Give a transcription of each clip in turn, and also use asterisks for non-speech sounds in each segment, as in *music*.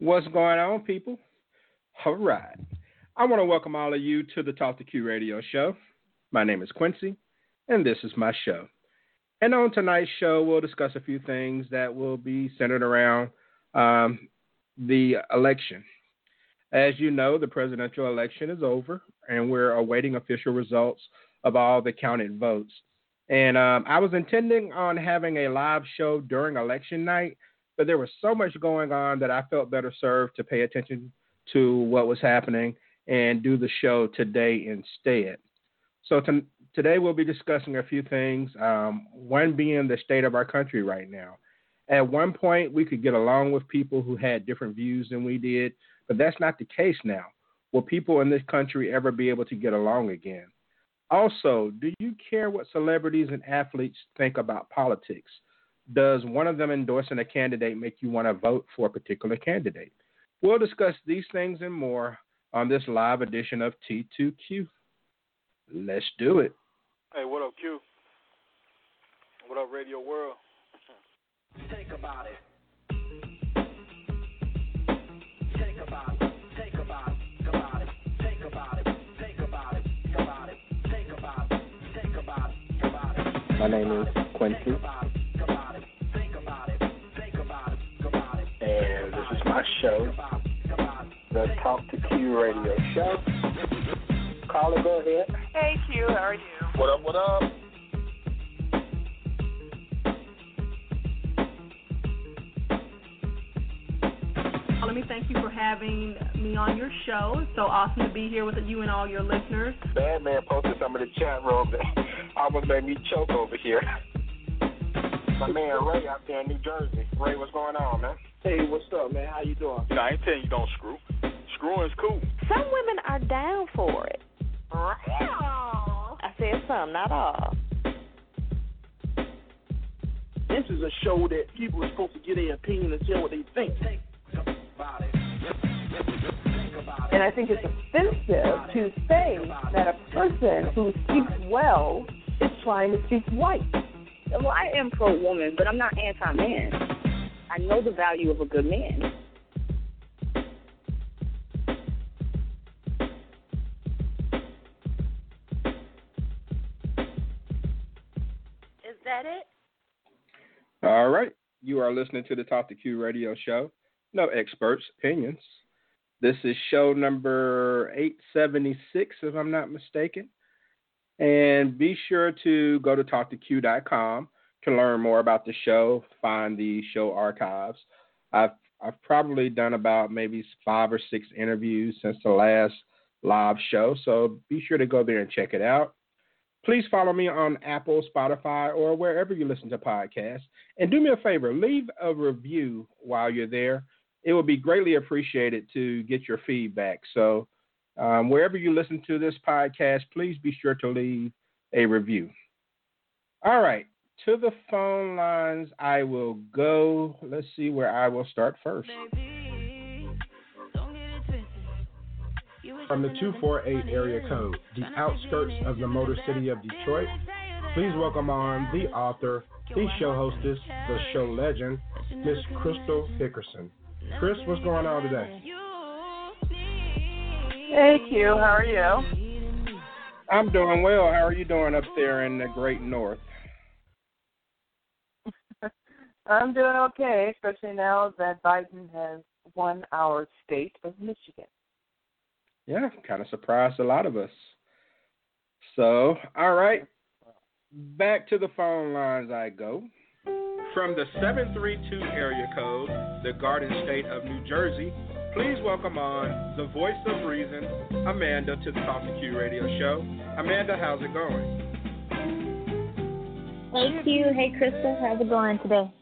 What's going on, people? All right. I want to welcome all of you to the Talk to Q radio show. My name is Quincy, and this is my show. And on tonight's show, we'll discuss a few things that will be centered around um, the election. As you know, the presidential election is over, and we're awaiting official results of all the counted votes. And um, I was intending on having a live show during election night, but there was so much going on that I felt better served to pay attention to what was happening and do the show today instead. So to, today we'll be discussing a few things. Um, one being the state of our country right now. At one point, we could get along with people who had different views than we did, but that's not the case now. Will people in this country ever be able to get along again? Also, do you care what celebrities and athletes think about politics? Does one of them endorsing a candidate make you want to vote for a particular candidate? We'll discuss these things and more on this live edition of T2Q. Let's do it. Hey, what up, Q? What up, Radio World? Think about it. Think about it. Think my show, the Talk to Q radio show. Caller, go ahead. Hey Q, how are you? What up, what up? Let me thank you for having me on your show. It's so awesome to be here with you and all your listeners. Bad man posted some in the chat room that *laughs* almost made me choke over here. My man Ray out there in New Jersey. Ray, what's going on, man? Hey, what's up, man? How you doing? You know, I ain't telling you don't screw. Screwing's cool. Some women are down for it. I said some, not all. This is a show that people are supposed to get their opinion and tell what they think. And I think it's offensive to say that a person who speaks well is trying to speak white. Well, I am pro woman, but I'm not anti man. I know the value of a good man. Is that it? All right. You are listening to the Talk to Q radio show. No experts, opinions. This is show number 876, if I'm not mistaken. And be sure to go to talk2q.com to learn more about the show, find the show archives. I've I've probably done about maybe five or six interviews since the last live show, so be sure to go there and check it out. Please follow me on Apple, Spotify, or wherever you listen to podcasts. And do me a favor, leave a review while you're there. It would be greatly appreciated to get your feedback. So, um, wherever you listen to this podcast, please be sure to leave a review. All right, to the phone lines I will go. Let's see where I will start first. From the 248 area code, the outskirts of the Motor City of Detroit, please welcome on the author, the show hostess, the show legend, Miss Crystal Hickerson. Chris, what's going on today? Hey Q, how are you? I'm doing well. How are you doing up there in the great north? *laughs* I'm doing okay, especially now that Biden has won our state of Michigan. Yeah, kind of surprised a lot of us. So, all right, back to the phone lines I go. From the 732 area code, the Garden State of New Jersey, please welcome on the voice of reason, Amanda, to the Talk to Q radio show. Amanda, how's it going? Thank you. hey Krista, how's it going today?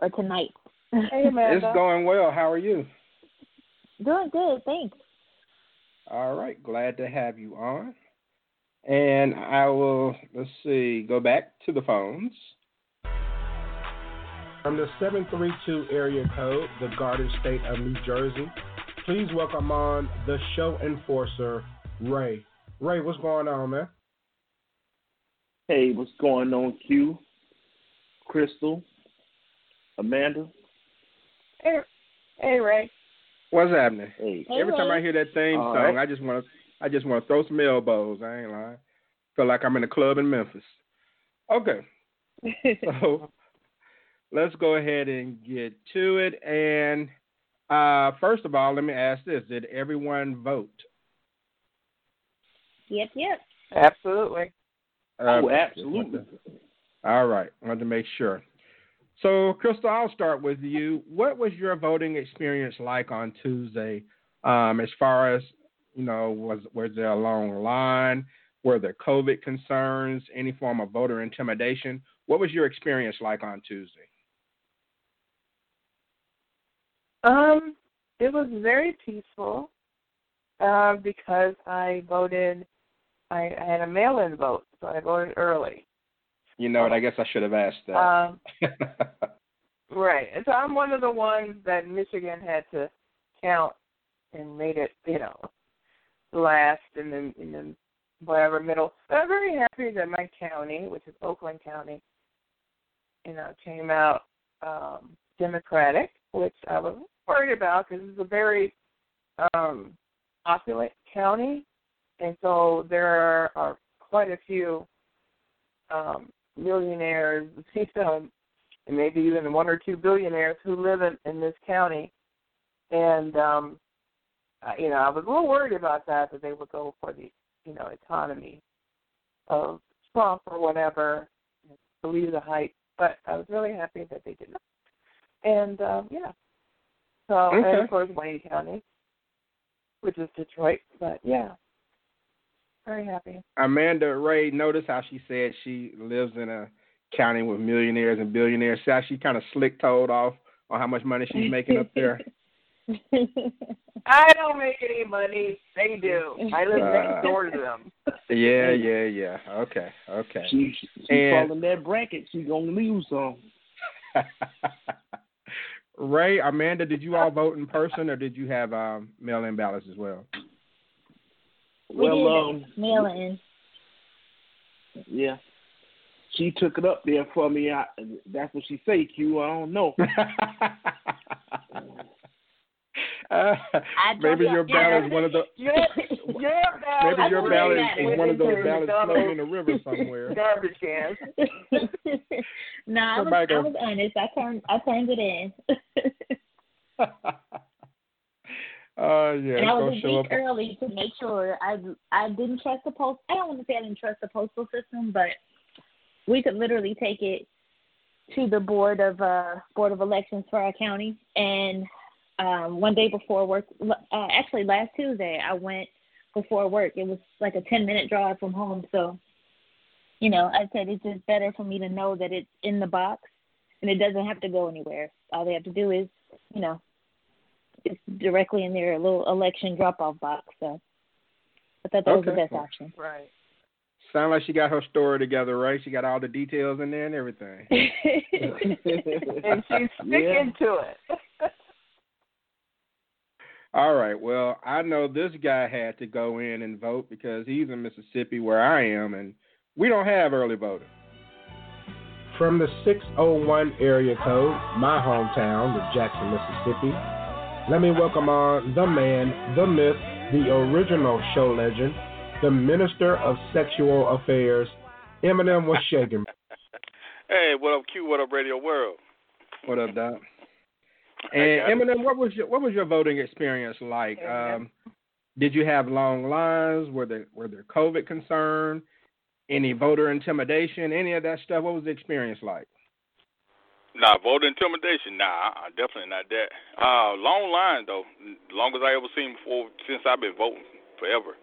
Or tonight? Hey *laughs* Amanda. It's going well. How are you? Doing good, thanks. All right, glad to have you on. And I will, let's see, go back to the phones. From the 732 area code, the Garden State of New Jersey, please welcome on the show enforcer, Ray. Ray, what's going on, man? Hey, what's going on, Q? Crystal? Amanda? Hey, hey Ray. What's happening? Hey. Every time I hear that theme All song, right. I just want to, I just want to throw some elbows. I ain't lying. Feel like I'm in a club in Memphis. Okay, *laughs* so let's go ahead and get to it. And uh, first of all, let me ask this: Did everyone vote? Yep, yep. Absolutely. Uh, Oh, absolutely. All right, wanted to make sure. So, Crystal, I'll start with you. What was your voting experience like on Tuesday? Um, as far as you know, was was there a long line? Were there COVID concerns? Any form of voter intimidation? What was your experience like on Tuesday? Um, it was very peaceful uh, because I voted. I, I had a mail-in vote, so I voted early. You know what? I guess I should have asked that. Um, *laughs* right. And so I'm one of the ones that Michigan had to count and made it, you know, last and then and then whatever middle. So I'm very happy that my county, which is Oakland County, you know, came out um, Democratic, which I was worried about because it's a very um, opulent county, and so there are, quite a few um, millionaires, *laughs* you know, and maybe even one or two billionaires who live in, in this county. And um, uh, you know, I was a little worried about that that they would go for the you know autonomy of Trump or whatever, believe the hype. But I was really happy that they did not. And um, yeah, so and of course Wayne County, which is Detroit. But yeah, very happy. Amanda Ray, notice how she said she lives in a county with millionaires and billionaires. See how she kind of slick toed off on how much money she's making up there. *laughs* I don't make any money. They do. I live Uh, next door to them. Yeah, yeah, yeah. Okay, okay. She she And- falling that bracket. She gonna lose some. *laughs* Ray, Amanda, did you all vote in person or did you have um, mail-in ballots as well? We well, did um, mail in. yeah. She took it up there for me. I, that's what she say, Q. I don't know. *laughs* Uh, maybe your ballot is one of the *laughs* Your, your ballot. maybe your ballot is that. is one of those ballots floating in the river somewhere. *laughs* Garbage cans. *laughs* no, I was, Somebody I was honest. I turned I turned it in. *laughs* Oh yeah, and I was a week up. early to make sure I I didn't trust the post. I don't want to say I didn't trust the postal system, but we could literally take it to the board of uh board of elections for our county. And um one day before work, uh, actually last Tuesday, I went before work. It was like a ten minute drive from home, so you know I said it's just better for me to know that it's in the box and it doesn't have to go anywhere. All they have to do is you know it's directly in their little election drop off box. So I thought that was the best option. Right. Sound like she got her story together, right? She got all the details in there and everything. *laughs* And she's sticking Yeah. to it. *laughs* All right. Well, I know this guy had to go in and vote because he's in Mississippi where I am, and we don't have early voting. From the 601 area code, my hometown of Jackson, Mississippi, let me welcome on the man, the myth, the original show legend, the minister of sexual affairs, Eminem was shaking. *laughs* Hey, what up, Q? What up, Radio World? What up, Doc? And. Eminem, what was your what was your voting experience like? Um, did you have long lines? Were there were there COVID concern? Any voter intimidation? Any of that stuff? What was the experience like? Nah, voter intimidation. Nah, definitely not that. Uh, long line though. Longest I ever seen before since I've been voting forever.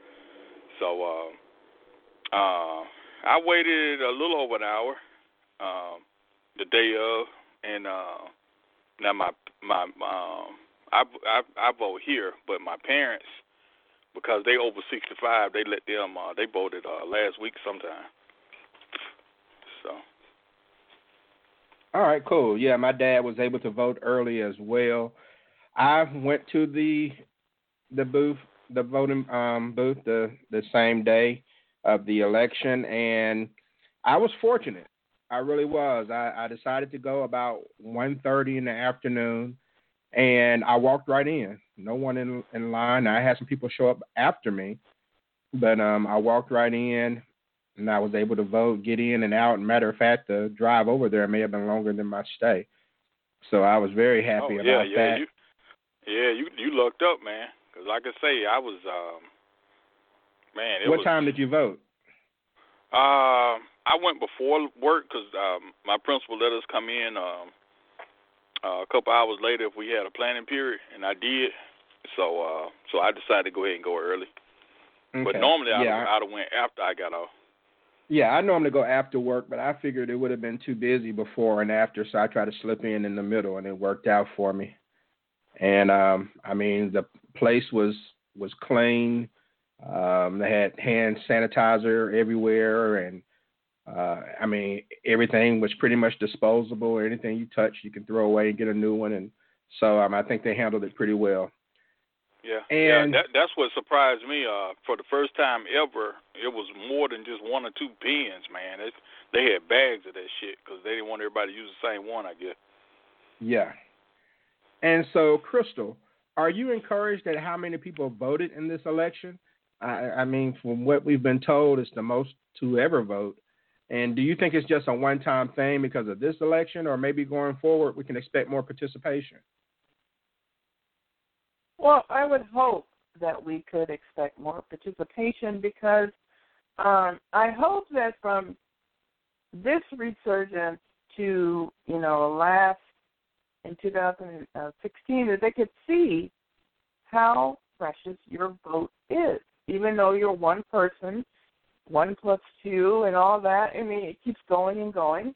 So, uh, uh, I waited a little over an hour, um, the day of, and uh, now my my um, I, I I vote here, but my parents because they over sixty five, they let them uh, they voted uh, last week sometime. So. All right, cool. Yeah, my dad was able to vote early as well. I went to the the booth, the voting um, booth, the the same day of the election, and I was fortunate. I really was. I, I decided to go about one thirty in the afternoon, and I walked right in. No one in in line. I had some people show up after me, but um, I walked right in, and I was able to vote, get in and out. matter of fact, the drive over there may have been longer than my stay. So I was very happy oh, about yeah, yeah, that. You, yeah, you you lucked up, man. Because like I say, I was um, man. It what was, time did you vote? Uh, I went before work because um, my principal let us come in um, uh, a couple hours later if we had a planning period, and I did. So uh, so I decided to go ahead and go early. Okay. But normally I'd, yeah. I'd have went after I got off. Yeah, I normally go after work, but I figured it would have been too busy before and after, so I tried to slip in in the middle, and it worked out for me. And um, I mean, the place was was clean. Um, they had hand sanitizer everywhere, and uh, I mean, everything was pretty much disposable. Anything you touch, you can throw away and get a new one. And so um, I think they handled it pretty well. Yeah, And- yeah. That, that's what surprised me. Uh, for the first time ever, it was more than just one or two pens, man. It, they had bags of that shit because they didn't want everybody to use the same one. I guess. Yeah. And so, Crystal, are you encouraged at how many people voted in this election? I, I mean, from what we've been told, it's the most to ever vote. And do you think it's just a one time thing because of this election, or maybe going forward we can expect more participation? Well, I would hope that we could expect more participation because um, I hope that from this resurgence to you know last in 2016 that they could see how precious your vote is, even though you're one person, one plus two, and all that. I mean, it keeps going and going.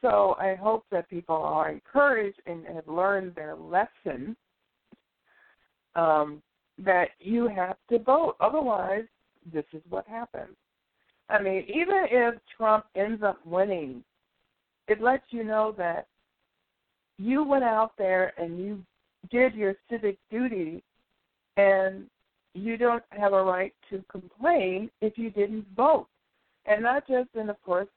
So I hope that people are encouraged and have learned their lesson um, that you have to vote. Otherwise, this is what happens. I mean, even if Trump ends up winning, it lets you know that you went out there and you did your civic duty, and you don't have a right to complain if you didn't vote. And not just in, of course,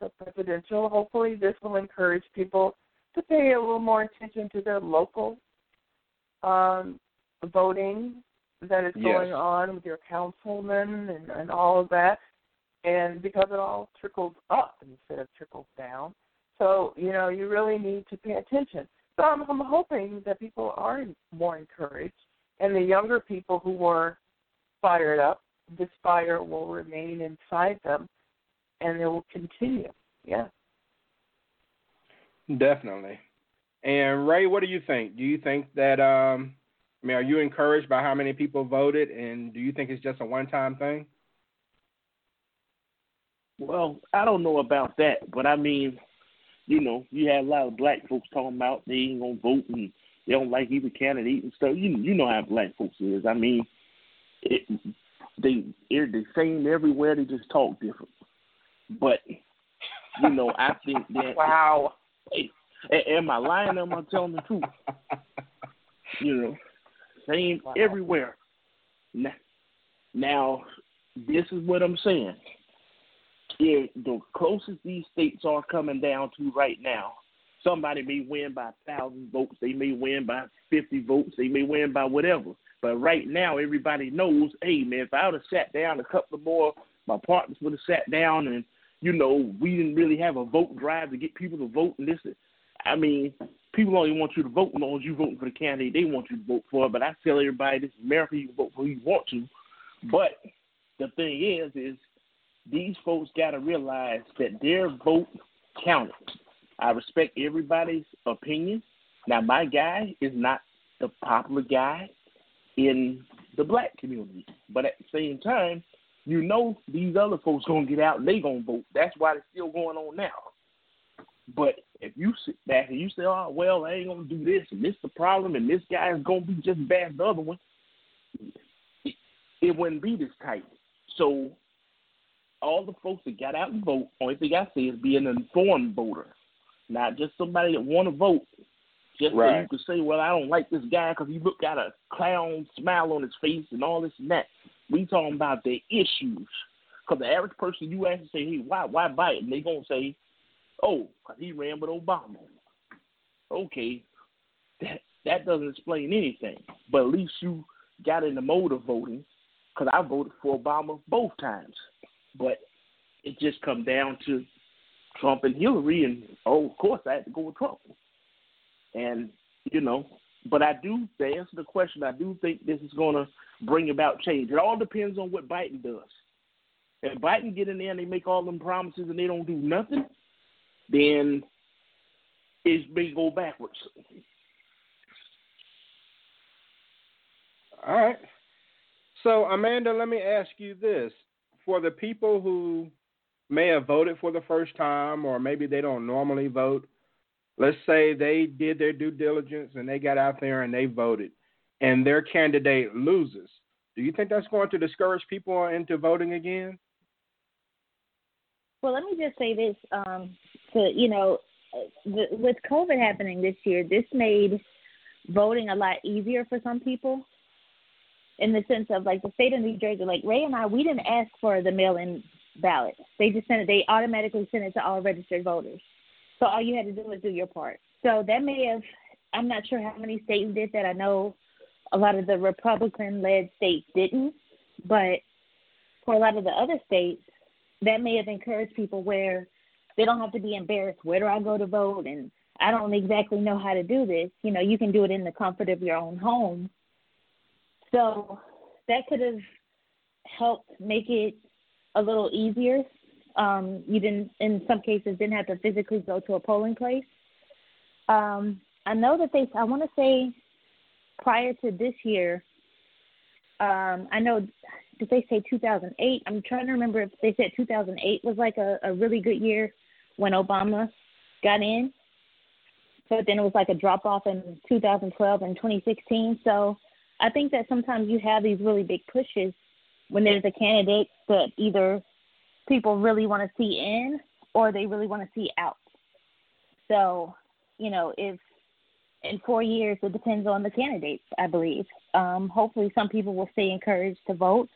the presidential. Hopefully, this will encourage people to pay a little more attention to their local um, voting that is Yes. going on with your councilmen and, and all of that. And because it all trickles up instead of trickles down. So, you know, you really need to pay attention. So I'm, I'm hoping that people are more encouraged and the younger people who were fired up, this fire will remain inside them and it will continue. Yeah. Definitely. And Ray, what do you think? Do you think that um I mean, are you encouraged by how many people voted and do you think it's just a one time thing? Well, I don't know about that, but I mean, you know, you had a lot of black folks talking about they ain't gonna vote and they don't like either candidate and stuff. You you know how black folks is. I mean, it, they they're the same everywhere. They just talk different. But you know, I think *laughs* that Wow. Hey, am I lying? or Am I telling the truth? *laughs* You know, same Wow. everywhere. Now, now, this is what I'm saying. If the closest these states are coming down to right now, somebody may win by thousand votes, they may win by fifty votes, they may win by whatever. But right now, everybody knows, hey man, if I would have sat down a couple more, my partners would have sat down, and you know, we didn't really have a vote drive to get people to vote and this. I mean, people only want you to vote as long as you voting for the candidate they want you to vote for. But I tell everybody, this is America, you vote for who you want to. But the thing is, is these folks got to realize that their vote counted. I respect everybody's opinion. Now, my guy is not the popular guy in the black community, but at the same time, you know these other folks gonna get out and they gonna vote. That's why it's still going on now. But if you sit back and you say, "Oh well, I ain't gonna do this, and this the problem, and this guy is gonna be just as bad as the other one," it, wouldn't be this tight. So all the folks that got out and vote, only thing I say is be an informed voter, not just somebody that want to vote. Just so you can say, "Well, I don't like this guy because he look got a clown smile on his face and all this and that." We talking about the issues. Because the average person you ask and say, "Hey, why why Biden?" They gonna say, "Oh, 'cause he ran with Obama." Okay, that that doesn't explain anything. But at least you got in the mode of voting, because I voted for Obama both times. But it just come down to Trump and Hillary, and oh, of course I had to go with Trump. And you know, but I do to answer the question. I do think this is going to bring about change. It all depends on what Biden does. If Biden get in there and they make all them promises and they don't do nothing, then it's may go backwards. All right. So, Amanda, let me ask you this. For the people who may have voted for the first time, or maybe they don't normally vote, let's say they did their due diligence and they got out there and they voted, and their candidate loses. Do you think that's going to discourage people into voting again? Well, let me just say this: um, to you know, with COVID happening this year, this made voting a lot easier for some people. In the sense of like the state of New Jersey, like Ray and I, we didn't ask for the mail-in ballot. They just sent it. They automatically sent it to all registered voters. So all you had to do was do your part. So that may have. I'm not sure how many states did that. I know a lot of the Republican-led states didn't, but for a lot of the other states, that may have encouraged people where they don't have to be embarrassed. Where do I go to vote? And I don't exactly know how to do this. You know, you can do it in the comfort of your own home. So that could have helped make it a little easier. Um, you didn't, in some cases, didn't have to physically go to a polling place. Um, I know that they, I want to say prior to this year, um, I know did they say 2008? I'm trying to remember if they said 2008 was like a, a really good year when Obama got in. But then it was like a drop off in 2012 and 2016. So I think that sometimes you have these really big pushes when there's a candidate that either people really want to see in or they really want to see out. So, you know, if in four years, it depends on the candidates, I believe. Um, hopefully, some people will stay encouraged to vote,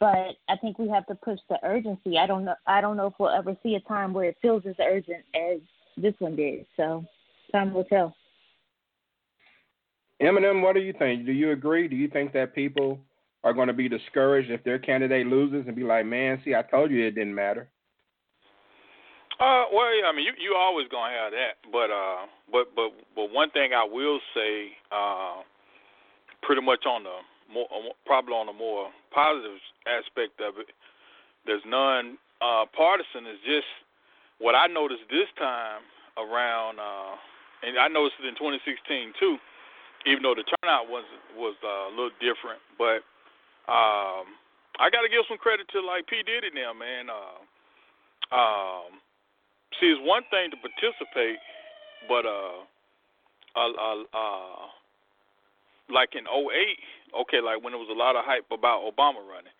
but I think we have to push the urgency. I don't know. I don't know if we'll ever see a time where it feels as urgent as this one did. So, time will tell. Eminem, what do you think? Do you agree? Do you think that people are going to be discouraged if their candidate loses and be like, "Man, see, I told you it didn't matter." Uh, well, yeah, I mean, you you always gonna have that, but uh, but but but one thing I will say, uh, pretty much on the more probably on the more positive aspect of it, there's none uh, partisan. Is just what I noticed this time around, uh, and I noticed it in 2016 too. Even though the turnout was was uh, a little different, but um, I got to give some credit to like P Diddy now, man. Uh, um, see, it's one thing to participate, but uh, uh, uh, like in 08, okay, like when there was a lot of hype about Obama running,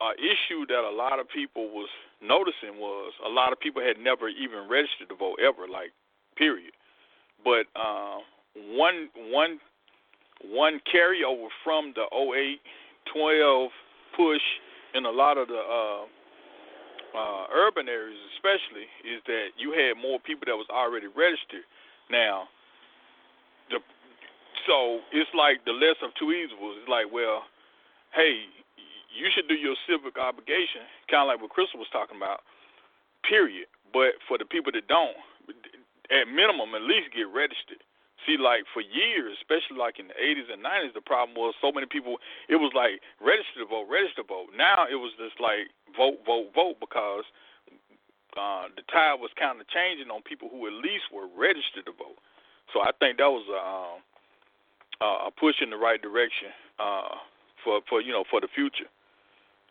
uh, issue that a lot of people was noticing was a lot of people had never even registered to vote ever, like period. But uh, one one one carryover from the 08, 12 push in a lot of the uh, uh, urban areas, especially, is that you had more people that was already registered. Now, the so it's like the less of two evils. It's like, well, hey, you should do your civic obligation, kind of like what Crystal was talking about. Period. But for the people that don't, at minimum, at least get registered. See, like for years, especially like in the 80s and 90s, the problem was so many people. It was like register to vote, register to vote. Now it was just like vote, vote, vote because uh, the tide was kind of changing on people who at least were registered to vote. So I think that was a, um, a push in the right direction uh, for for you know for the future.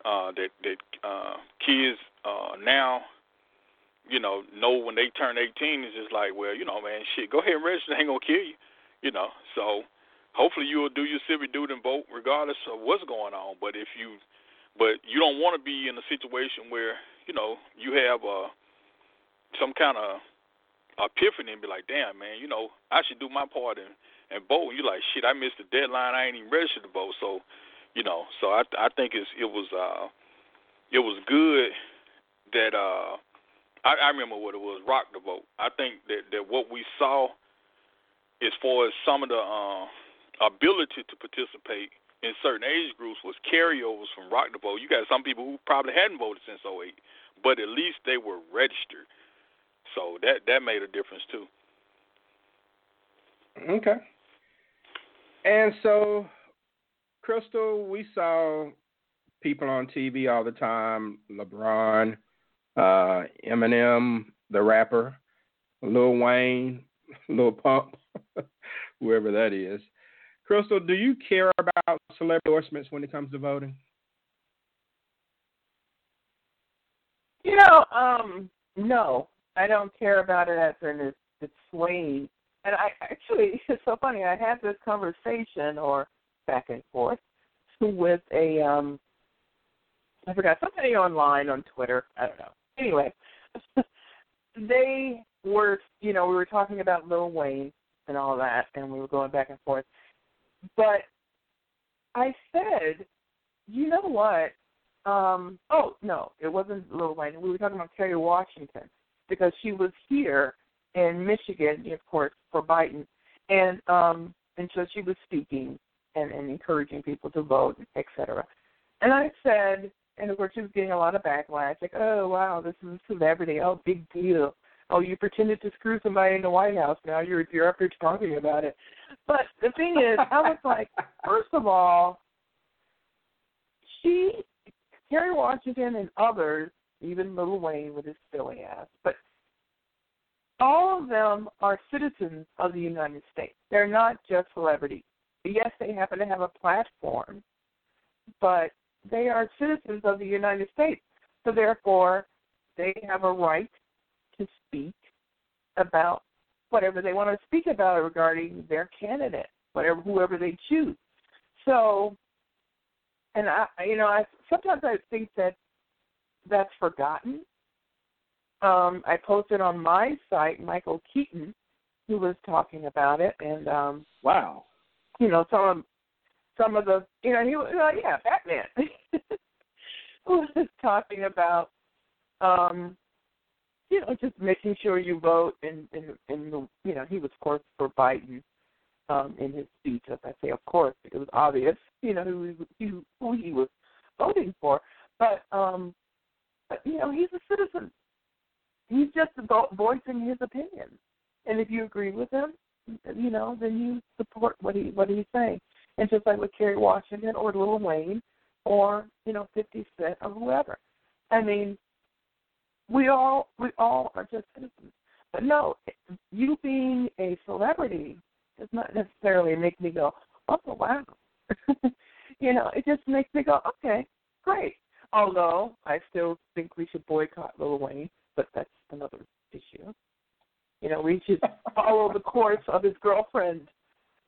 Uh, that that uh, kids uh, now you know, know when they turn 18 is just like, well, you know, man, shit, go ahead and register. *laughs* They ain't gonna kill you, you know. So hopefully you will do your civic duty and vote regardless of what's going on. But if you, but you don't want to be in a situation where you know you have uh, some kind of epiphany and be like, damn, man, you know, I should do my part and and vote. And you're like, shit, I missed the deadline. I ain't even registered to vote. So, you know, so I I think it's it was uh it was good that uh I, I remember what it was, rock the vote. I think that that what we saw as far as some of the uh, ability to participate in certain age groups was carryovers from Rock the Vote. You got some people who probably hadn't voted since 08, but at least they were registered. So that that made a difference too. Okay. And so, Crystal, we saw people on TV all the time LeBron, uh, Eminem, the rapper, Lil Wayne, *laughs* Lil Pump, *laughs* whoever that is. Crystal, do you care about celebrity endorsements when it comes to voting? You know, um, no, I don't care about it as in it's, swaying. And I actually, *laughs* it's so funny. I had this conversation, or back and forth, with a um, I forgot somebody online on Twitter. I don't know. Anyway, *laughs* they were, you know, we were talking about Lil Wayne and all that, and we were going back and forth. But I said, you know what? Um, oh no, it wasn't Lil Wayne. We were talking about Kerry Washington because she was here in Michigan, of course, for Biden, and um, and so she was speaking and, and encouraging people to vote, et cetera. And I said, and of course she was getting a lot of backlash, like, oh wow, this is a celebrity, oh big deal. Oh, you pretended to screw somebody in the White House. Now you're you're up here talking about it. But the thing is, I was like, *laughs* first of all, she, Kerry Washington, and others, even Lil Wayne with his silly ass, but all of them are citizens of the United States. They're not just celebrities. Yes, they happen to have a platform, but they are citizens of the United States. So therefore, they have a right to speak about whatever they want to speak about regarding their candidate, whatever whoever they choose. So, and I, you know, I sometimes I think that that's forgotten. Um, I posted on my site Michael Keaton, who was talking about it, and um, wow, you know, some some of the, you know, he was uh, yeah, Batman *laughs* was talking about, um, you know, just making sure you vote, and and and you know, he was of course for Biden um, in his speech. As I say, of course, it was obvious, you know, who he, who he was voting for, but um, but you know, he's a citizen. He's just voicing his opinion, and if you agree with him, you know, then you support what he what he's saying. And just like with Kerry Washington or Lil Wayne or, you know, fifty Cent or whoever. I mean, we all we all are just citizens. But no, you being a celebrity does not necessarily make me go, Oh wow *laughs* You know, it just makes me go, Okay, great. Although I still think we should boycott Lil Wayne, but that's another issue. You know, we should *laughs* follow the course of his girlfriend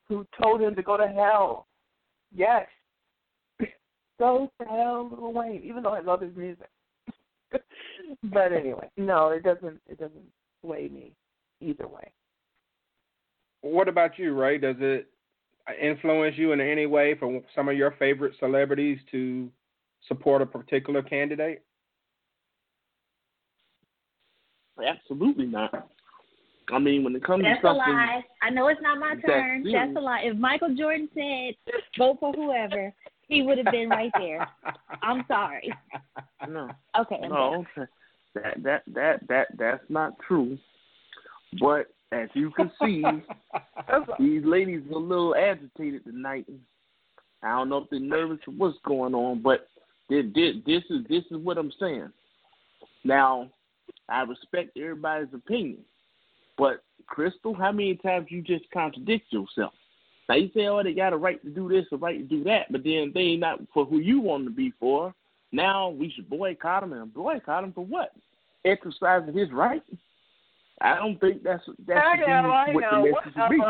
who told him to go to hell. Yes. *clears throat* go to hell, Lil Wayne, even though I love his music. *laughs* but anyway, no, it doesn't it doesn't sway me either way. What about you, Ray? Does it influence you in any way for some of your favorite celebrities to support a particular candidate? Absolutely not. I mean, when it comes That's to something, a lie. I know it's not my turn. That's, That's a lie. If Michael Jordan said vote for whoever, he would have been right there. I'm sorry. No. Okay. I'm no. back. That that that that that's not true. But as you can see, *laughs* these ladies are a little agitated tonight. I don't know if they're nervous or what's going on, but this, this is this is what I'm saying. Now, I respect everybody's opinion, but Crystal, how many times you just contradict yourself? Now you say, oh, they got a right to do this, a right to do that, but then they ain't not for who you want them to be for. Now we should boycott him and boycott him for what? Exercising his right. I don't think that's that's I know, I what know. the message should be.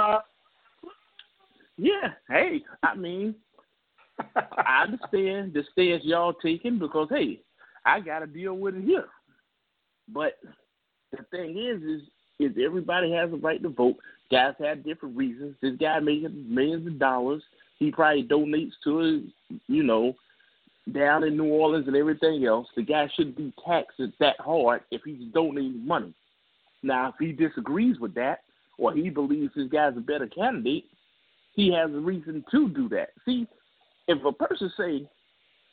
Yeah, hey, I mean, I understand the stance y'all taking because hey, I got to deal with it here. But the thing is, is is everybody has a right to vote. Guys have different reasons. This guy making millions of dollars. He probably donates to you know, down in New Orleans and everything else. The guy shouldn't be taxed that hard if he's donating money. Now, if he disagrees with that, or he believes this guy's a better candidate, he has a reason to do that. See, if a person say,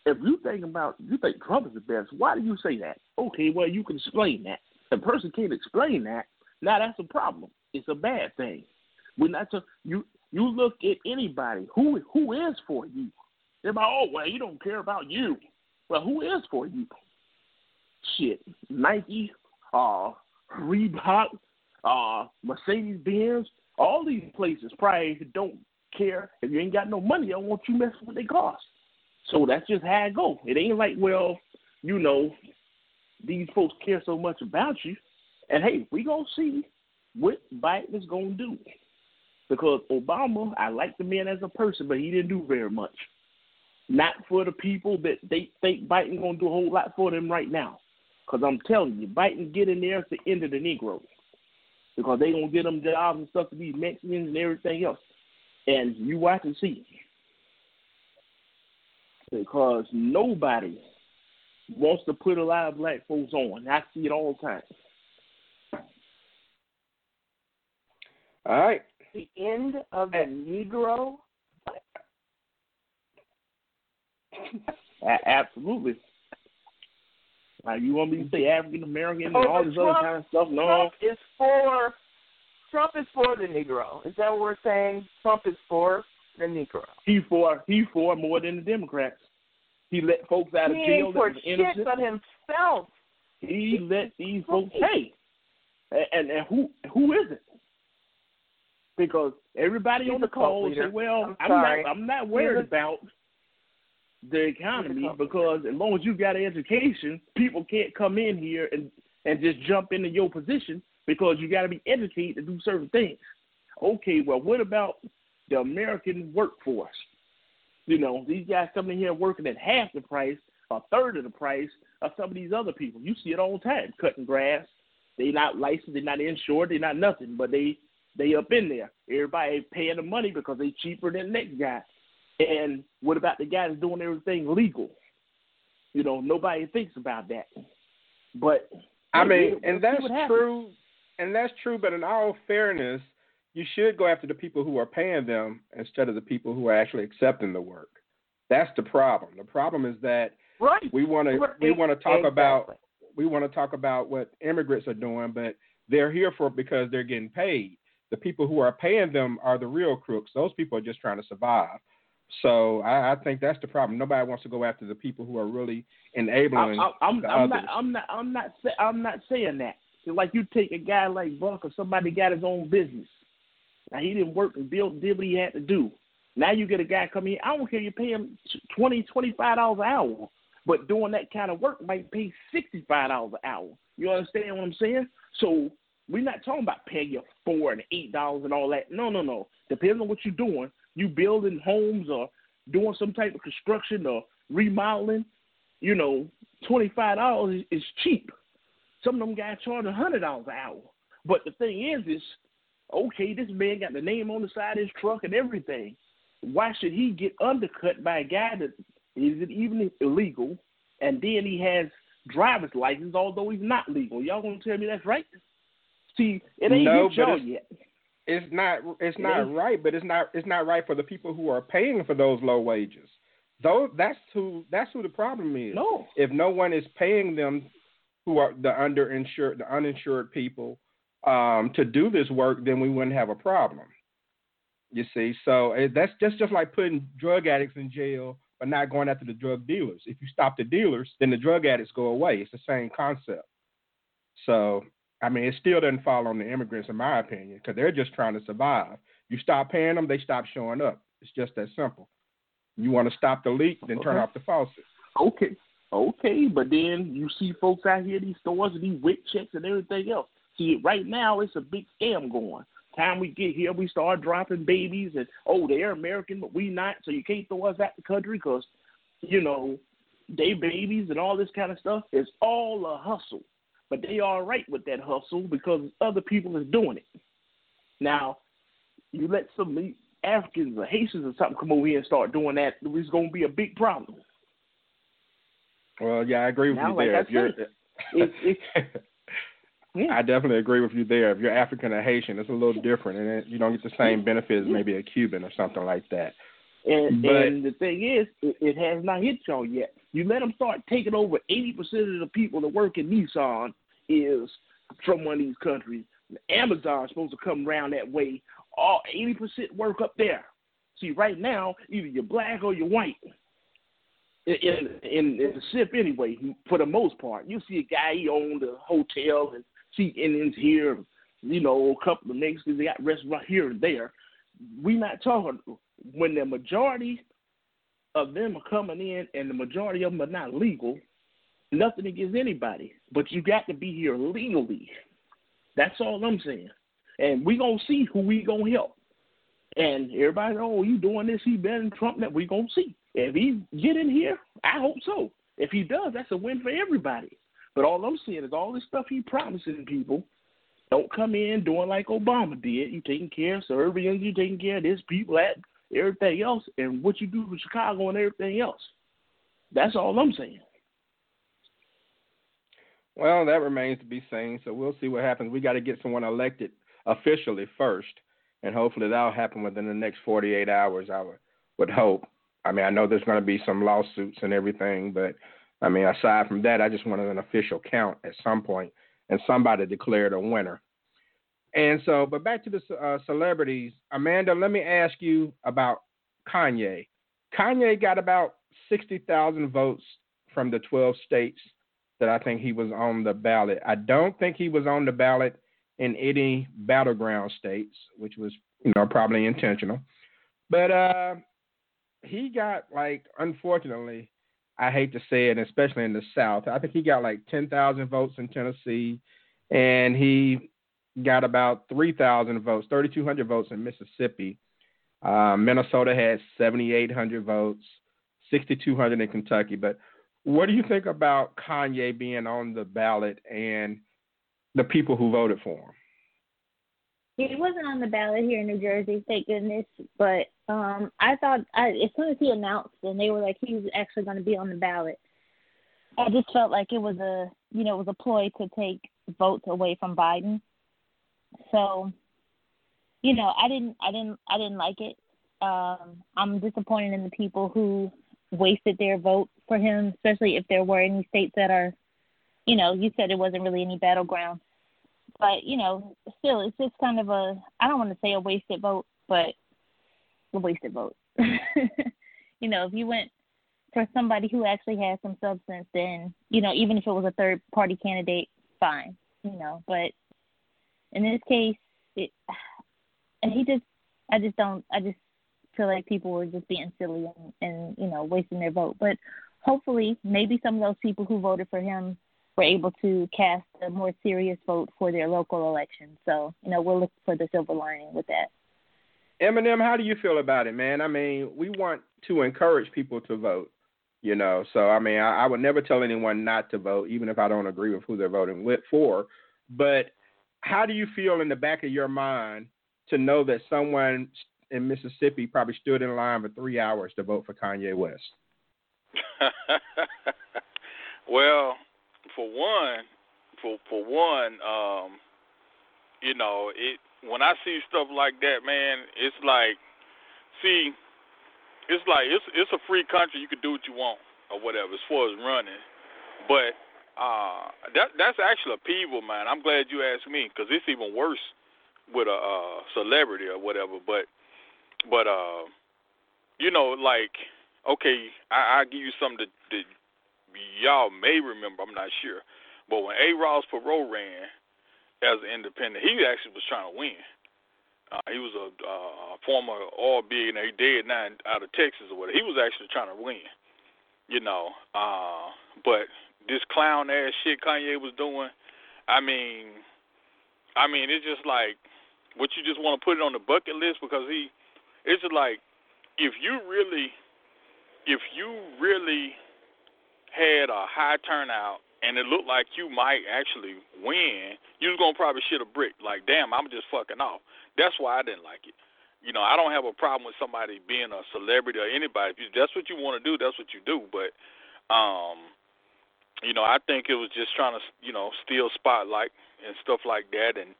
if you think about you think Trump is the best, why do you say that? Okay, well you can explain that. A person can't explain that, now that's a problem. It's a bad thing. We're not to, you you look at anybody who who is for you. They're like, oh well, you don't care about you. Well, who is for you? Shit, Nike, uh, Reebok, uh, Mercedes Benz, all these places probably don't care if you ain't got no money. I want you messing with their cars. So that's just how it go. It ain't like, well, you know, these folks care so much about you. And hey, we gonna see what Biden is gonna do. Because Obama, I like the man as a person, but he didn't do very much. Not for the people that they think Biden gonna do a whole lot for them right now. Because I'm telling you, Biden get in there at the end of the Negro. Because they gonna get them jobs and stuff to these Mexicans and everything else. And you watch and see. Because nobody wants to put a lot of black folks on. I see it all the time. All right. The end of the Negro. Absolutely. Now you want me to say African American and Oh, all this Trump- other kind of stuff? No. Trump is for Trump is for the Negro. Is that what we're saying? Trump is for the Negro. He for he for more than the Democrats. He let folks out of he jail that for shit innocent. but himself. He let these folks hey, and and who who is it? Because everybody He's on the call say, "Well, I'm I'm, not I'm not worried a- about the economy because as long as you got an education, people can't come in here and and just jump into your position because you got to be educated to do certain things." Okay, well, what about the American workforce? You know, these guys coming in here working at half the price, a third of the price of some of these other people. You see it all the time, cutting grass. They not licensed, they're not insured, they're not nothing, but they they up in there. Everybody paying the money because they cheaper than the next guy. And what about the guy that's doing everything legal? You know, nobody thinks about that. But I mean, we'll and that's true, and that's true. But in all fairness, you should go after the people who are paying them instead of the people who are actually accepting the work. That's the problem. The problem is that Right. we want to we want to talk Exactly. about we want to talk about what immigrants are doing, but they're here for because they're getting paid. The people who are paying them are the real crooks. Those people are just trying to survive. So I, I think that's the problem. Nobody wants to go after the people who are really enabling I'm, I'm, the I'm not. I'm not. I'm not. Say, I'm not saying that. It's like you take a guy like Buck or somebody got his own business. Now he didn't work and build, did what he had to do. Now you get a guy come in. I don't care. You pay him twenty, twenty-five dollars an hour, but doing that kind of work might pay sixty-five dollars an hour. You understand what I'm saying? So we're not talking about paying you four and eight dollars and all that. No, no, no. Depends on what you're doing. You building homes or doing some type of construction or remodeling. You know, twenty-five dollars is cheap. Some of them guys charge a hundred dollars an hour. But the thing is, is okay. This man got the name on the side of his truck and everything. Why should he get undercut by a guy that isn't even illegal, and then he has driver's license, although he's not legal? Y'all gonna tell me that's right? See, it ain't No, hit but y'all it's- yet. it's not it's It not ain't. right, but it's not it's not right for the people who are paying for those low wages. Those that's who that's who the problem is. No. If no one is paying them who are the underinsured the uninsured people um, to do this work, then we wouldn't have a problem. You see, so it, that's just just like putting drug addicts in jail, but not going after the drug dealers. If you stop the dealers, then the drug addicts go away. It's the same concept. So I mean, it still doesn't fall on the immigrants, in my opinion, because they're just trying to survive. You stop paying them, they stop showing up. It's just that simple. You want to stop the leak, then turn Okay. off the faucet. Okay, okay, but then you see folks out here, these stores, and these WIC checks and everything else. See, right now it's a big scam going. Time we get here, we start dropping babies, and oh, they're American, but we not, so you can't throw us out the country because, you know, they babies and all this kind of stuff. It's all a hustle, but they all right with that hustle because other people is doing it. Now, you let some Africans or Haitians or something come over here and start doing that, it's going to be a big problem. Well, yeah, I agree with Now, you like there. I If you're- said, It's, it's, *laughs* Yeah. I definitely agree with you there. If you're African or Haitian, it's a little different, and it, you don't get the same benefits as maybe a Cuban or something like that. And But- and the thing is, it, it has not hit y'all yet. You let them start taking over eighty percent of the people that work in Nissan is from one of these countries. Amazon's supposed to come around that way. All eighty percent work up there. See, right now, either you're black or you're white. In in, in, the ship, anyway, for the most part, you see a guy he owned a hotel and see Indians here, you know, a couple of 'cause they got restaurants here and there. We not talking when the majority of them are coming in and the majority of them are not legal. Nothing against anybody, but you got to be here legally. That's all I'm saying. And we gonna see who we gonna help. And everybody, oh, you doing this? He better than Trump. That we gonna see. If he get in here, I hope so. If he does, that's a win for everybody. But all I'm seeing is all this stuff he promising people. Don't come in doing like Obama did. You taking care of Serbians, you taking care of this people, that, everything else, and what you do for Chicago and everything else. That's all I'm saying. Well, that remains to be seen. So we'll see what happens. We got to get someone elected officially first, and hopefully that'll happen within the next 48 hours. I would, would hope. I mean, I know there's going to be some lawsuits and everything, but I mean, aside from that, I just wanted an official count at some point and somebody declared a winner. And so, but back to the uh, celebrities, Amanda, let me ask you about Kanye. Kanye got about 60,000 votes from the 12 states that I think he was on the ballot. I don't think he was on the ballot in any battleground states, which was, you know, probably intentional. But uh, he got like, unfortunately, I hate to say it, especially in the South. I think he got like 10,000 votes in Tennessee, and he got about 3,000 votes, 3,200 votes in Mississippi. Uh, Minnesota had 7,800 votes, 6,200 in Kentucky. But what do you think about Kanye being on the ballot and the people who voted for him? He wasn't on the ballot here in New Jersey, thank goodness. But um I thought I, as soon as he announced and they were like he was actually going to be on the ballot, I just felt like it was a you know it was a ploy to take votes away from Biden. So, you know, I didn't I didn't I didn't like it. Um I'm disappointed in the people who wasted their vote for him, especially if there were any states that are, you know, you said it wasn't really any battleground but you know, still, it's just kind of a I don't want to say a wasted vote, but a wasted vote. *laughs* you know, if you went for somebody who actually has some substance, then you know, even if it was a third party candidate, fine. You know, but in this case, it *sighs* and he just I just don't I just feel like people were just being silly and, and you know wasting their vote. But hopefully, maybe some of those people who voted for him were able to cast a more serious vote for their local election. So, you know, we'll look for the silver lining with that. Eminem, how do you feel about it, man? I mean, we want to encourage people to vote, you know. So, I mean, I, I would never tell anyone not to vote, even if I don't agree with who they're voting with for. But how do you feel in the back of your mind to know that someone in Mississippi probably stood in line for three hours to vote for Kanye West? *laughs* well, for one, for for one, um, you know, it when I see stuff like that, man, it's like, see, it's like it's it's a free country. You can do what you want or whatever as far as running, but uh, that that's actually a peevel, man. I'm glad you asked me because it's even worse with a uh, celebrity or whatever. But but uh, you know, like okay, I I give you something that, that y'all may remember. I'm not sure, but when H. Ross Perot ran as an independent, he actually was trying to win. Uh, he was a uh, former oil. He dead now out of Texas or whatever. He was actually trying to win, you know. Uh, but this clown ass shit Kanye was doing, I mean, I mean, it's just like what you just want to put it on the bucket list because he, it's like if you really, if you really had a high turnout and it looked like you might actually win, you was gonna probably shit a brick. Like, damn, I'm just fucking off. That's why I didn't like it. You know, I don't have a problem with somebody being a celebrity or anybody. If that's what you want to do, that's what you do. But um, you know, I think it was just trying to, you know, steal spotlight and stuff like that. And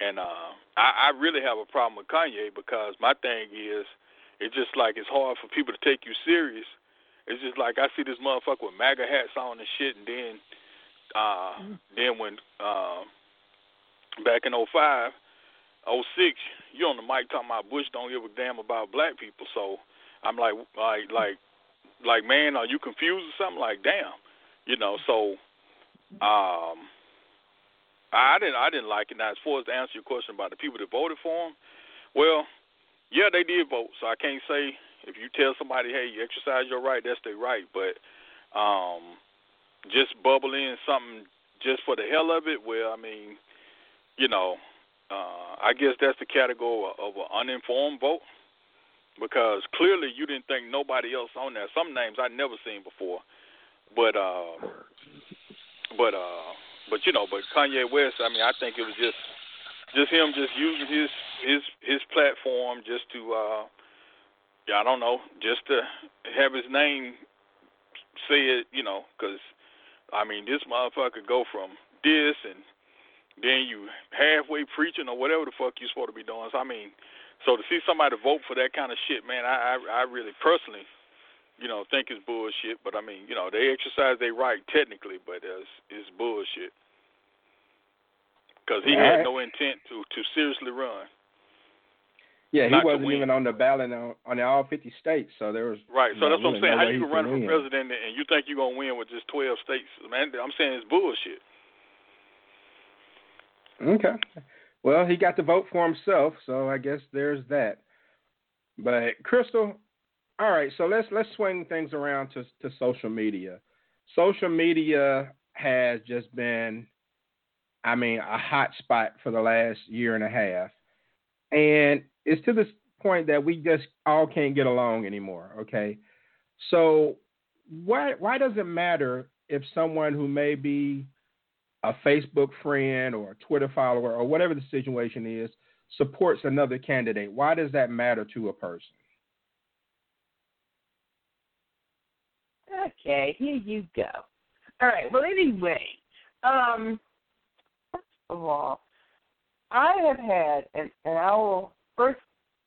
and uh, I, I really have a problem with Kanye because my thing is, it's just like it's hard for people to take you serious. It's just like I see this motherfucker with MAGA hats on and shit, and then uh, then when uh, back in '05, '06, you on the mic talking about Bush don't give a damn about black people. So I'm like, like, like, like, man, are you confused or something? Like, damn, you know. So, um, I didn't, I didn't like it. Now, as far as to answer your question about the people that voted for him, well, yeah, they did vote. So I can't say if you tell somebody, hey, you exercise your right, that's their right. But um, just bubble in something just for the hell of it, well, I mean, you know, uh, I guess that's the category of, of an uninformed vote because clearly you didn't think nobody else on there. Some names I'd never seen before, but uh, but uh, but you know, but Kanye West. I mean, I think it was just just him just using his his his platform just to uh, I don't know, just to have his name said, you know, because I mean, this motherfucker go from this and then you halfway preaching or whatever the fuck you supposed to be doing. So I mean, so to see somebody vote for that kind of shit, man, I I, I really personally, you know, think it's bullshit. But I mean, you know, they exercise their right technically, but it's it's bullshit because he All had right. no intent to to seriously run. Yeah, he wasn't even on the ballot on, on all 50 states, so there was Right. So know, that's what I'm saying. How you can run for win. president and you think you're gonna win with just 12 states? Man, I'm saying it's bullshit. Okay. Well, he got to vote for himself, so I guess there's that. But Crystal, all right, so let's let's swing things around to to social media. Social media has just been I mean, a hot spot for the last year and a half. And it's to this point that we just all can't get along anymore, okay? So why why does it matter if someone who may be a Facebook friend or a Twitter follower or whatever the situation is supports another candidate. Why does that matter to a person? Okay, here you go. All right. Well, anyway, um, of all, I have had, and and I will first,